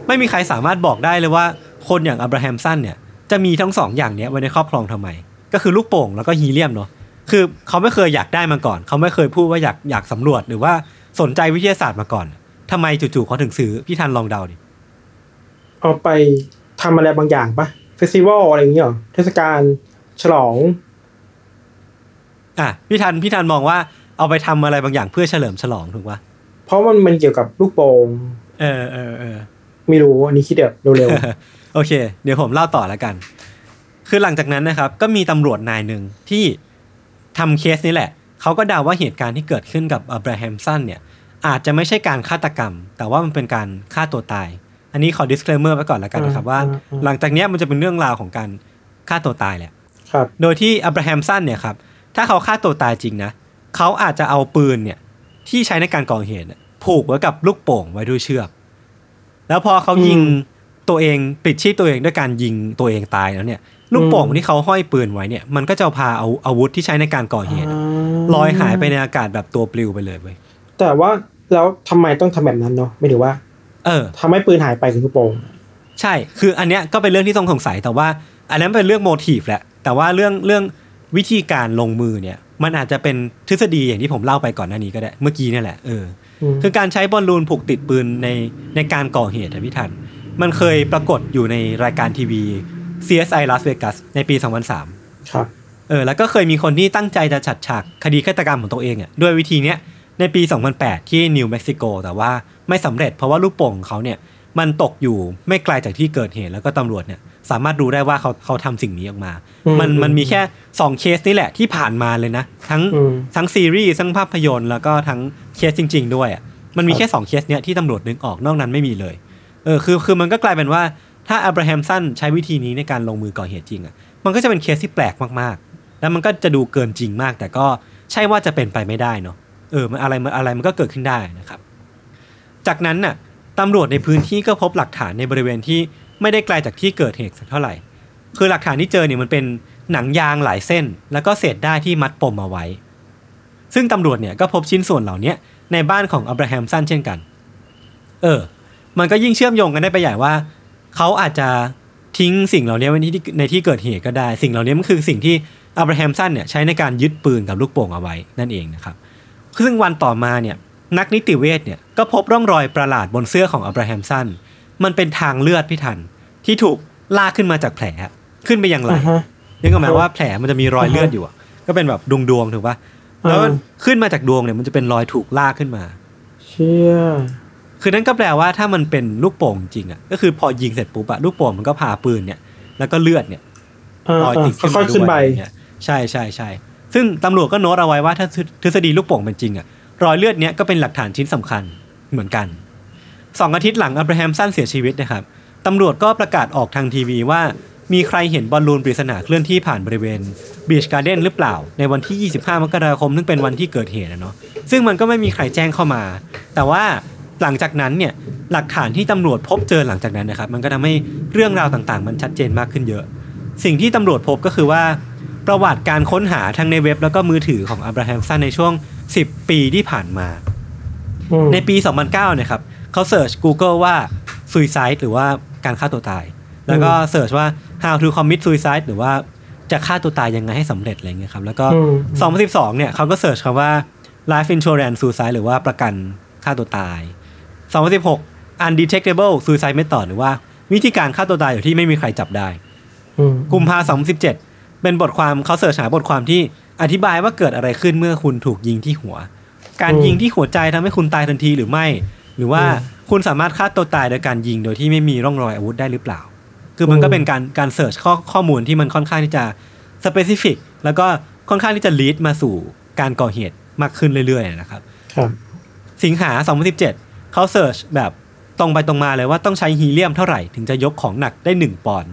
ไม่มีใครสามารถบอกได้เลยว่า คนอย่างอับราฮัมสันเนี่ยจะมีทั้งสองอย่างเนี้ยไว้ในครอบครองทำไม ก็คือลูกโป่งแล้วก็ฮีเลียมเนาะคือเขาไม่เคยอยากได้มาก่อน เขาไม่เคยพูดว่าอยากอยากสำรวจหรือว่าสนใจวิทยาศาสตร์มาก่อนทำไมจู่ๆเขาถึงซื้อพี่ทันลองเดาดิเอาไปทำอะไรบางอย่างปะเฟสติวัลอะไรอย่างเงี้ยเหรอเทศกาลฉลองอะพี่ทันพี่ทันมองว่าเอาไปทำอะไรบางอย่างเพื่อเฉลิมฉลองถูกปะ เพราะมันมันเกี่ยวกับลูกโป่งเออเออเออไม่รู้อันนี้คิดแบบเร็วโอเค เดี๋ยวผมเล่าต่อแล้วกัน คือหลังจากนั้นนะครับ ก็มีตำรวจนายหนึ่งที่ทำเคสนี้แหละ เขาก็เดาว่าเหตุการณ์ที่เกิดขึ้นกับอับราฮัมสันเนี่ย อาจจะไม่ใช่การฆาตกรรม แต่ว่ามันเป็นการฆ่าตัวตาย อันนี้ขอ disclaimer ไว้ก่อนแล้วกันนะครับว่า หลังจากเนี้ยมันจะเป็นเรื่องราวของการฆ่าตัวตายแหละๆครับ โดยที่อับราฮัมสันเนี่ยครับถ้าเขาฆ่าตัวตายจริงนะเขาอาจจะเอาปืนเนี่ย ที่ใช้ในการก่อเหตุเนี่ยผูกไว้กับลูกโป่งไว้ด้วยเชือก แล้วพอเขายิงอืมตัวเองปลิดชีพตัวเองด้วยการยิงตัวเองตายแล้วเนี่ย ลูกโป่งอืมที่เขาห้อยปืนไว้เนี่ย มันก็จะพาเอาอาวุธที่ใช้ในการก่อเหตุอะลอยหายไปในอากาศแบบตัวปลิวไปเลยเว้ยแต่ว่าแล้วทำไมต้องทำแบบนั้นเนาะไม่ถือว่า เออทำให้ปืนหายไปกับลูกโป่งใช่ คืออันเนี้ยก็เป็นเรื่องที่ต้องสงสัยแต่ว่า อันนั้นเป็นเรื่องโมทีฟแหละแต่ว่าเรื่องเรื่อง วิธีการลงมือเนี่ยมันอาจจะเป็นทฤษฎีอย่างที่ผมเล่าไปก่อนหน้านี้ก็ได้ เมื่อกี้เนี่ยแหละเอออืมคือการใช้บอลลูนผูกติดปืนในในการก่อเหตุอะพี่ทัน มันเคยปรากฏอยู่ในรายการทีวี CSI Las Vegas ในปี 2003 ครับเออแล้วก็เคยมีคนที่ตั้งใจจะฉัดฉากคดีฆาตกรรมของตัวเองอะด้วยวิธีเนี้ยในปี 2008 ที่นิวเม็กซิโกแต่ว่าไม่สำเร็จเพราะว่าลูกโป่งของเขาเนี่ยมันตกอยู่ไม่ไกลจากที่เกิดเหตุแล้วก็ตำรวจเนี่ย สามารถรู้ได้ว่าเขาเขาทำสิ่งนี้ออกมาอืมมันมันมีแค่2เคสนี่แหละที่ผ่านมาเลยนะ ทั้งอืมทั้งซีรีส์ทั้งภาพยนตร์แล้วก็ทั้งเคสจริง ๆ ด้วยอะมันมีแค่2เคสเนี้ยที่ตำรวจนึกออกนอกนั้นไม่มีเลยเออคือคือมันก็กลายเป็นว่าถ้าอับราฮัมสันใช้วิธีนี้ในการลงมือก่อเหตุจริงอะมันก็จะเป็นเคสที่แปลกมากๆ แล้วมันก็จะดูเกินจริงมาก แต่ก็ใช่ว่าจะเป็นไปไม่ได้เนาะเออมันอะไรมันอะไรมันก็เกิดขึ้นได้นะครับ จากนั้นน่ะตำรวจในพื้นที่ก็พบหลักฐานในบริเวณที่ ไม่ได้ไกลจากที่เกิดเหตุสักเท่าไหร่ คือหลักฐานที่เจอเนี่ยมันเป็นหนังยางหลายเส้น แล้วก็เศษได้ายที่มัดปมเอาไว้ ซึ่งตำรวจเนี่ยก็พบชิ้นส่วนเหล่านี้ในบ้านของอับราฮัมสันเช่นกัน เออ มันก็ยิ่งเชื่อมโยงกันได้ไปใหญ่ว่า เขาอาจจะทิ้งสิ่งเหล่านี้ไว้ที่ในที่เกิดเหตุก็ได้ สิ่งเหล่านี้มันคือสิ่งที่อับราฮัมสันเนี่ยใช้ในการยึดปืนกับลูกโป่งเอาไว้นั่นเองนะครับ ซึ่งวันต่อมาเนี่ยนักนิติเวชเนี่ยก็พบร่องรอยประหลาดบนเสื้อของอับราฮัมสัน มันเป็นทางเลือดพี่ทันที่ถูกลากขึ้นมาจากแผลขึ้นไปยังไหลอ่าฮะยังก็หมายว่าแผลมันจะมีรอยเลือดอยู่อะก็เป็นแบบดวงดวงๆถูกปะแล้วมันอ่าขึ้นมาจากดวงเนี่ยมันจะเป็นรอยถูกลากขึ้นมา เชี่ยคือนั่นก็แปลว่าถ้ามันเป็นลูกโป่งจริงอะก็คือพอยิงเสร็จปุ๊บอะลูกโป่งมันก็พาปืนเนี่ย แล้วก็เลือดเนี่ยอ่าลอยติดขึ้นค่อมายๆขึ้นด้วยไปอะไรเงี้ยใช่ใช่ใช่ซึ่งตำรวจก็โน้ตเอาไว้ว่าถ้าทฤษฎีลูกโป่งเป็นจริงอะรอยเลือดเนี้ยก็เป็นหลักฐานชิ้นสำคัญเหมือนกัน สองอาทิตย์หลังอับราฮัมสันเสียชีวิตนะครับตำรวจก็ประกาศออกทางทีวีว่า มีใครเห็นบอลลูนปริศนาเคลื่อนที่ผ่านบริเวณบีชการ์เด้นหรือเปล่า ในวันที่ 25 มกราคม ซึ่งเป็นวันที่เกิดเหตุนะเนาะซึ่งมันก็ไม่มีใครแจ้งเข้ามา แต่ว่าหลังจากนั้นเนี่ยหลักฐานที่ตำรวจพบเจอหลังจากนั้นนะครับ มันก็ทำให้เรื่องราวต่างๆ มันชัดเจนมากขึ้นเยอะ สิ่งที่ตำรวจพบก็คือว่า ประวัติการค้นหาทั้งในเว็บแล้วก็มือถือของอับราฮัมสันในช่วง 10 ปีที่ผ่านมาอืมในปี 2009 นะครับ เขาเสิร์ช Google ว่า suicide หรือว่าการฆ่าตัวตาย แล้วก็เสิร์ชว่า how to commit suicide หรือว่าจะฆ่าตัวตายยังไงให้สำเร็จอะไรเงี้ยครับ แล้วก็อืม2012 เนี่ยเขาก็เสิร์ชคำว่า life insurance suicide หรือว่าประกันฆ่าตัวตาย 2016 undetectable suicide method หรือว่าวิธีการฆ่าตัวตายอยู่ที่ไม่มีใครจับได้อืมกุมภาพันธ์2017 เป็นบทความเขาเสิร์ชหาบทความที่อธิบายว่าเกิดอะไรขึ้นเมื่อคุณถูกยิงที่หัว การอืมยิงที่หัวใจทำให้คุณตายทันทีหรือไม่ หรือว่าอืมคุณสามารถฆ่าตัวตายโดยการยิงโดยที่ไม่มีร่องรอยอาวุธได้หรือเปล่า คือมันก็อืมเป็นการการ search ข้อข้อมูลที่มันค่อนข้างที่จะ specific แล้วก็ค่อนข้างที่จะ lead มาสู่การก่อเหตุมากขึ้นเรื่อยๆนะครับ ครับ สิงหา 2017 เขา search แบบตรงไปตรงมาเลยว่าต้องใช้ฮีเลียมเท่าไหร่ถึงจะยกของหนักได้ 1 ปอนด์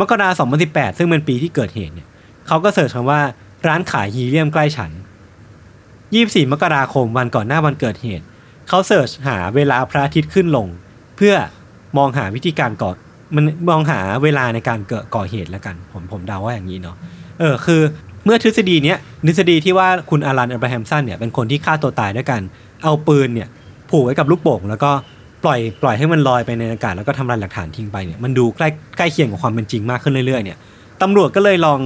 มกราคม2018 ซึ่งเป็นปีที่เกิดเหตุเนี่ยเขาก็ search คำว่าร้านขายฮีเลียมใกล้ฉัน 24 มกราคมวันก่อนหน้าวันเกิดเหตุ เขา search หาเวลาพระอาทิตย์ขึ้นลง เพื่อมองหาวิธีการก่อมันมองหาเวลาในการเกิดก่อเหตุแล้วกันผมผมเดาว่าอย่างนี้เนาะเออคือเมื่อทฤษฎีเนี้ยทฤษฎีที่ว่าคุณอารันอับราฮัมสันเนี่ยเป็นคนที่ฆ่าตัวตายด้วยกัน เอาปืนเนี่ยผูกไว้กับลูกโป่ง แล้วก็ปล่อยปล่อยให้มันลอยไปในอากาศแล้วก็ทำลายหลักฐานทิ้งไปเนี่ยมันดูใกล้ใกล้เคียงกับความเป็นจริงมากขึ้นเรื่อยๆเนี่ยตำรวจก็เลยลอง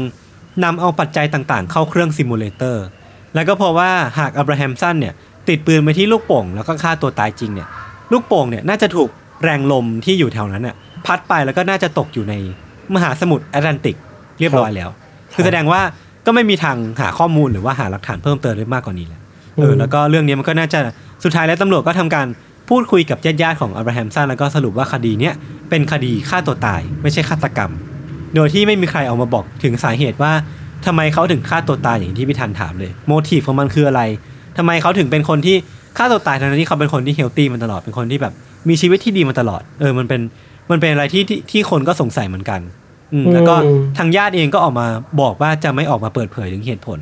นำเอาปัจจัยต่างๆ เข้าเครื่องซิมูเลเตอร์แล้วก็พบว่าหากอับราฮัมสันเนี่ย ติดปืนไปที่ลูกโป่งแล้วก็ฆ่าตัวตายจริงเนี่ย ลูกโป่งเนี่ยน่าจะถูกแรงลมที่อยู่แถวนั้นน่ะพัดไปแล้วก็น่าจะตกอยู่ในมหาสมุทรแอตแลนติกเรียบร้อยแล้ว คือแสดงว่าก็ไม่มีทางหาข้อมูลหรือว่าหาหลักฐานเพิ่มเติมได้มากกว่านี้แล้วเอออืมแล้วก็เรื่องนี้มันก็น่าจะสุดท้ายแล้วตำรวจก็ทำการพูดคุยกับญาติๆของอับราฮัมสันแล้วก็สรุปว่าคดีเนี้ยเป็นคดีฆ่าตัวตาย ไม่ใช่ฆาตกรรม โดยที่ไม่มีใครออกมาบอกถึงสาเหตุว่าทำไมเขาถึงฆ่าตัวตายอย่างที่พี่ทันถามเลย โมทีฟของมันคืออะไร ทำไมเขาถึงเป็นคนที่ฆ่าตัวตายทั้งที่เขาเป็นคนที่เฮลตี้มันตลอดเป็นคนที่แบบมีชีวิตที่ดีมาตลอด เออมันเป็นมันเป็นอะไรที่ที่ที่คนก็สงสัยเหมือนกัน อืมแล้วก็อืมทางญาติเองก็ออกมาบอกว่าจะไม่ออกมาเปิดเผยถึงเหตุผล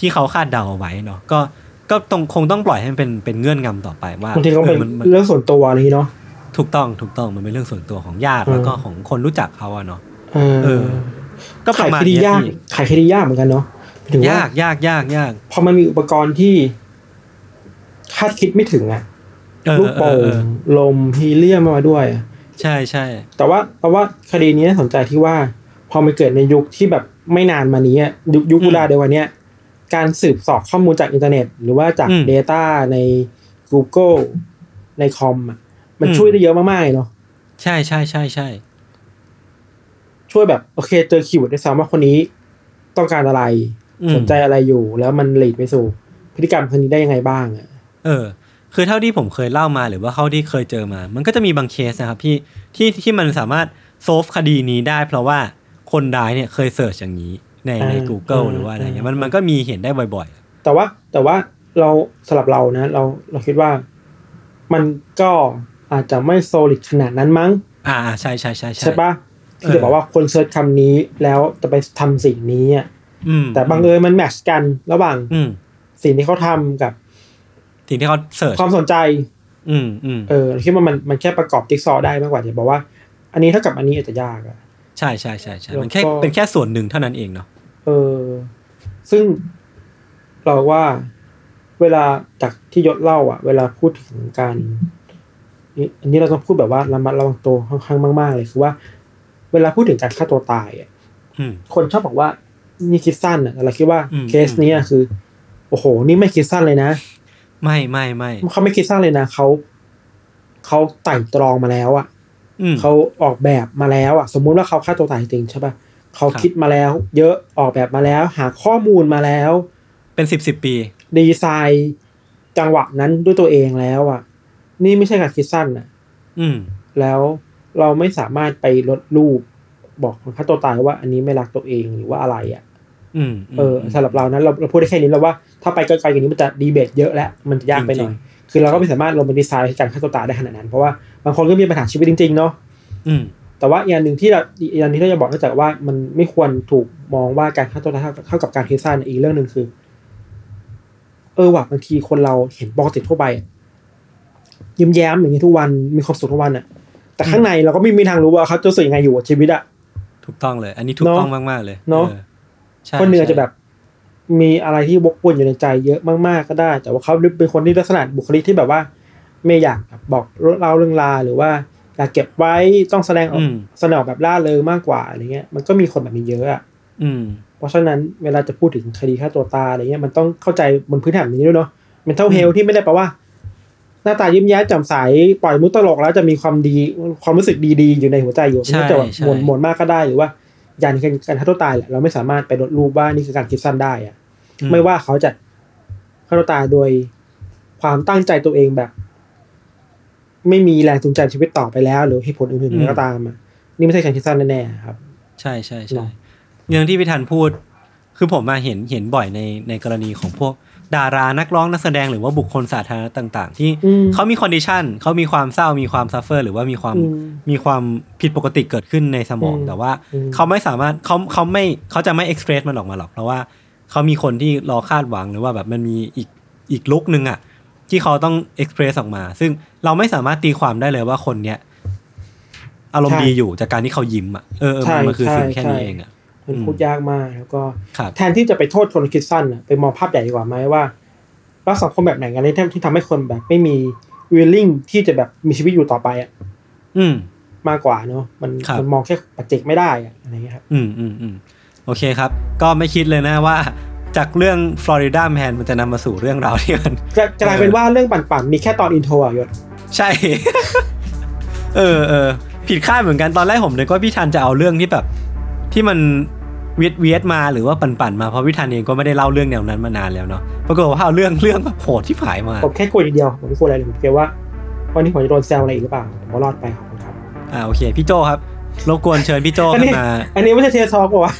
ที่เขาคาดเดาเอาไว้เนาะก็ก็ต้องคงต้องปล่อยให้มันเป็นเป็นเงื่อนงำต่อไปว่าบางทีก็เป็นออมันมันเรื่องส่วนตัวอะไรอย่างงี้เนาะถูกต้องถูกต้องมันเป็นเรื่องส่วนตัวของญาติอืมแล้วก็ของคนรู้จักเขาอะเนาะเออเออก็ปขายระมาณคดีเนี้ยยากพี่ขายคดียากเหมือนกันเนาะ ถึงว่ายากยากยากยากพอมันมีอุปกรณ์ที่คาดคิดไม่ถึงอะเออลูกโป่เออเอองลมฮีเลียมมาด้วยอะใช่ใช่แต่ว่าแต่ว่าคดีนี้น่าสนใจที่ว่า พอมันเกิดในยุคที่แบบไม่นานมานี้อะยุคยุคเวลาเดียวกันเนี้ยการสืบเสอบข้อมูลจากอินเทอร์เน็ต หรือว่าจาก Data ใน Google ในคอมอะมันช่วยได้เยอะมากๆเลยเนาะใช่ใช่ใช่ใช่ช่วยแบบ โอเคเจอ keyword ได้ซ้ำว่าคนนี้ต้องการอะไรอืม สนใจอะไรอยู่ แล้วมัน lead ไปสู่พฤติกรรมคนนี้ได้ยังไงบ้างอะเออ คือเท่าที่ผมเคยเล่ามาหรือว่าเท่าที่เคยเจอมา มันก็จะมีบางเคสนะครับที่ที่ที่มันสามารถ solve คดีนี้ได้ เพราะว่าคนร้ายเนี่ยเคย search อย่างนี้ในใน Google หรือว่าอะไรเงี้ยมันมันก็มีเห็นได้บ่อยแต่ว่าแต่ว่าเราสำหรับเรานะ เราเราคิดว่ามันก็อาจจะไม่ solid ขนาดนั้นมั้งๆอ่าอ่าใช่ใช่ใช่ใช่ปะที่เออจะบอกว่าคน search คำนี้แล้วจะไปทำสิ่งนี้อะอืม แต่บังเอิญมัน match กันระหว่างอืมสิ่งที่เขาทำกับ สิ่งที่เขา search ความสนใจ อืมอืมเออเราคิดว่ามันมันแค่ประกอบจิ๊กซอว์ได้มากกว่าจะบอกว่า อันนี้เท่ากับอันนี้อาจจะยากอะใช่ใช่ใช่ใช่แล้วมันแค่ก็เป็นแค่ส่วนหนึ่งเท่านั้นเองเนาะเออ ซึ่งเราว่าเวลาจากที่ยศเล่าอะ เวลาพูดถึงการนี่อันนี้เราต้องพูดแบบว่าระมัดระวังตัวค่อนข้างมาก ๆ เลยคือว่า เวลาพูดถึงการฆ่าตัวตายอะอืมคนชอบบอกว่า นี่คิดสั้นอะแต่เราคิดว่าอืมเคสเนี้ยคือ โอ้โห นี่ไม่คิดสั้นเลยนะ ไม่ไม่ไม่เขาไม่คิดสั้นเลยนะเขาเขาไต่ตรองมาแล้วอะอืมเขาออกแบบมาแล้วอะ สมมุติว่าเขาฆ่าตัวตายจริงๆใช่ปะเขาครับคิดมาแล้ว เยอะออกแบบมาแล้ว หาข้อมูลมาแล้ว เป็นสิบสิบปี ดีไซน์จังหวะนั้นด้วยตัวเองแล้ว อะ นี่ไม่ใช่การคิดสั้นอะ อืม แล้วเราไม่สามารถไปลดรูป บอกคนฆ่าตัวตายว่าอันนี้ไม่รักตัวเองหรือว่าอะไรอะอืมเออสำหรับเรานั้นเราเราพูดได้แค่นี้แล้วว่าถ้าไปไกลๆกว่านี้มันจะดีเบตเยอะแล้วมันจะยากไปหน่อยคือเราก็ไม่สามารถลงไปดีไซน์การฆ่าตัวตายได้ขนาดนั้น เพราะว่าบางคนก็มีปัญหาชีวิตจริงๆเนาะอืมแต่ว่าอีกอย่างหนึ่งที่เราอีกอย่างหนึงที่เราจะบอกนอกจากว่ามันไม่ควรถูกมองว่าการฆ่าตัวตายเท่าเท่ากับการคิดสั้นอีกเรื่องหนึ่งคือ เออว่ะบางทีคนเราเห็นปกติทั่วไปอะยิ้มแย้มอย่างนี้ทุกวันมีความสุขทุกวันอะแต่ข้างในเราก็ไม่มีทางรู้ว่าเขาจะรู้สึกยังไงอยู่กับชีวิตอะ ถูกต้องเลย อันนี้ถูกเนอะต้องมากๆเลยเนอะออใช่คนหนึ่งอาจใช่จะแบบมีอะไรที่วกวนอยู่ในใจเยอะมากๆก็ได้ แต่ว่าเขาเป็นคนที่ลักษณะบุคลิกที่แบบว่า ไม่อยากแบบบอกเล่าเรื่องราวหรือว่าอยากเก็บไว้ต้องแสดงออกอืมแสดงออกแบบล่าเริงมากกว่าอะไรเงี้ย มันก็มีคนแบบนี้เยอะอะอืมเพราะฉะนั้นเวลาจะพูดถึงคดีฆ่าตัวตายอะไรเงี้ยมันต้องเข้าใจบนพื้นฐานนี้ด้วยเนาะ mental health ที่ไม่ได้แปลว่า หน้าตายิ้มแย้มแจ่มใสปล่อยมุกตลกแล้วจะมีความดีความรู้สึกดีๆอยู่ในหัวใจอยู่ใช่ไม่จะแบบใช่หมวนหมวนมากก็ได้หรือว่าอย่างนี้คือการฆ่าตัวตายแหละเราไม่สามารถไปลดรูปว่านี่คือการคิดสั้นได้อะอืไม่ว่าเขาจะฆ่าตัวตายโดยความตั้งใจตัวเองแบบ ไม่มีแรงจูงใจชีวิตต่อไปแล้ว หรือเหตุผลอื่นๆก็ตามอะนี่ไม่ใช่การคิดสั้นแน่ๆครับ ใช่ใช่เนใช่อะอย่างที่พี่ทันพูด คือผมมาเห็นเห็นบ่อยในในกรณีของพวกดารานักร้องนักแสดงหรือว่าบุคคลสาธารณะต่าง ๆ ที่อืมเขามี condition เขามีความเศร้ามีความ suffer หรือว่ามีความอืมมีความผิดปกติเกิดขึ้นในสมองอืมแต่ว่าอืมเขาไม่สามารถเขาเขาไม่เขาจะไม่เอ็กเพรสมันออกมาหรอก เพราะว่าเขามีคนที่รอคาดหวังหรือว่าแบบมันมีอีกอีกลุกหนึ่งอะที่เขาต้องเอ็กเพรสออกมา ซึ่งเราไม่สามารถตีความได้เลยว่าคนเนี้ยอารมณ์ใช่ดีอยู่จากการที่เขายิ้มอะเออเออใช่มันมันคือใช่สิ่งแค่นี้ใช่เองอะ มันอืมพูดยากมากแล้วก็ครับแทนที่จะไปโทษคนคิดสั้นอะไปมองภาพใหญ่ดีกว่าไหมว่าว่าสังคมแบบไหนกันที่ที่ทำให้คนแบบไม่มี willing ที่จะแบบมีชีวิตอยู่ต่อไปอะอืม มากกว่าเนอะมันครับมันมองแค่ปัจเจกไม่ได้อะอะไรเงี้ยครับ อืมอืมอืมโอเคครับ ก็ไม่คิดเลยนะว่า จากเรื่องฟลอริดาแมนมันจะนำมาสู่เรื่องราวที่มันจะกลายเป็นว่าเรื่องปั่นๆมีแค่ตอนอินโทรอะยศใช่ เออเออผิดคาดเหมือนกันตอนแรกผมเลยก็พี่ทันจะเอาเรื่องที่แบบ ที่มันเวียดเวียดมาหรือว่าปั่นๆมาเพราะพี่ทันเองก็ไม่ได้เล่าเรื่องแนวนั้นมานานแล้วเนาะปรากฏว่าเอาเรื่องเรื่องแบบโหดที่ผายมาผมแค่กลัวอย่างเดียวผมไม่กลัวอะไรเลยผมกลัวว่าวันนี้ผมจะโดนแซวอะไรอีกหรือเปล่าผมก็รอดไปขอบคุณครับอ่าโอเคพี่โจครับรบกวนเชิญพี่โจอันขึ้นี้นมา อันนี้ไม่ใช่เทสทอกวะ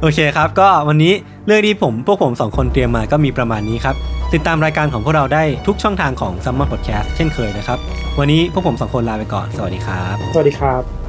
โอเคครับ ก็วันนี้เรื่องที่ผมพวกผมสองคนเตรียมมาก็มีประมาณนี้ครับ ติดตามรายการของพวกเราได้ทุกช่องทางของ s ัมมอนพอดแคสต์เช่นเคยนะครับ วันนี้พวกผมสองคนลาไปก่อน สวัสดีครับ สวัสดีครับ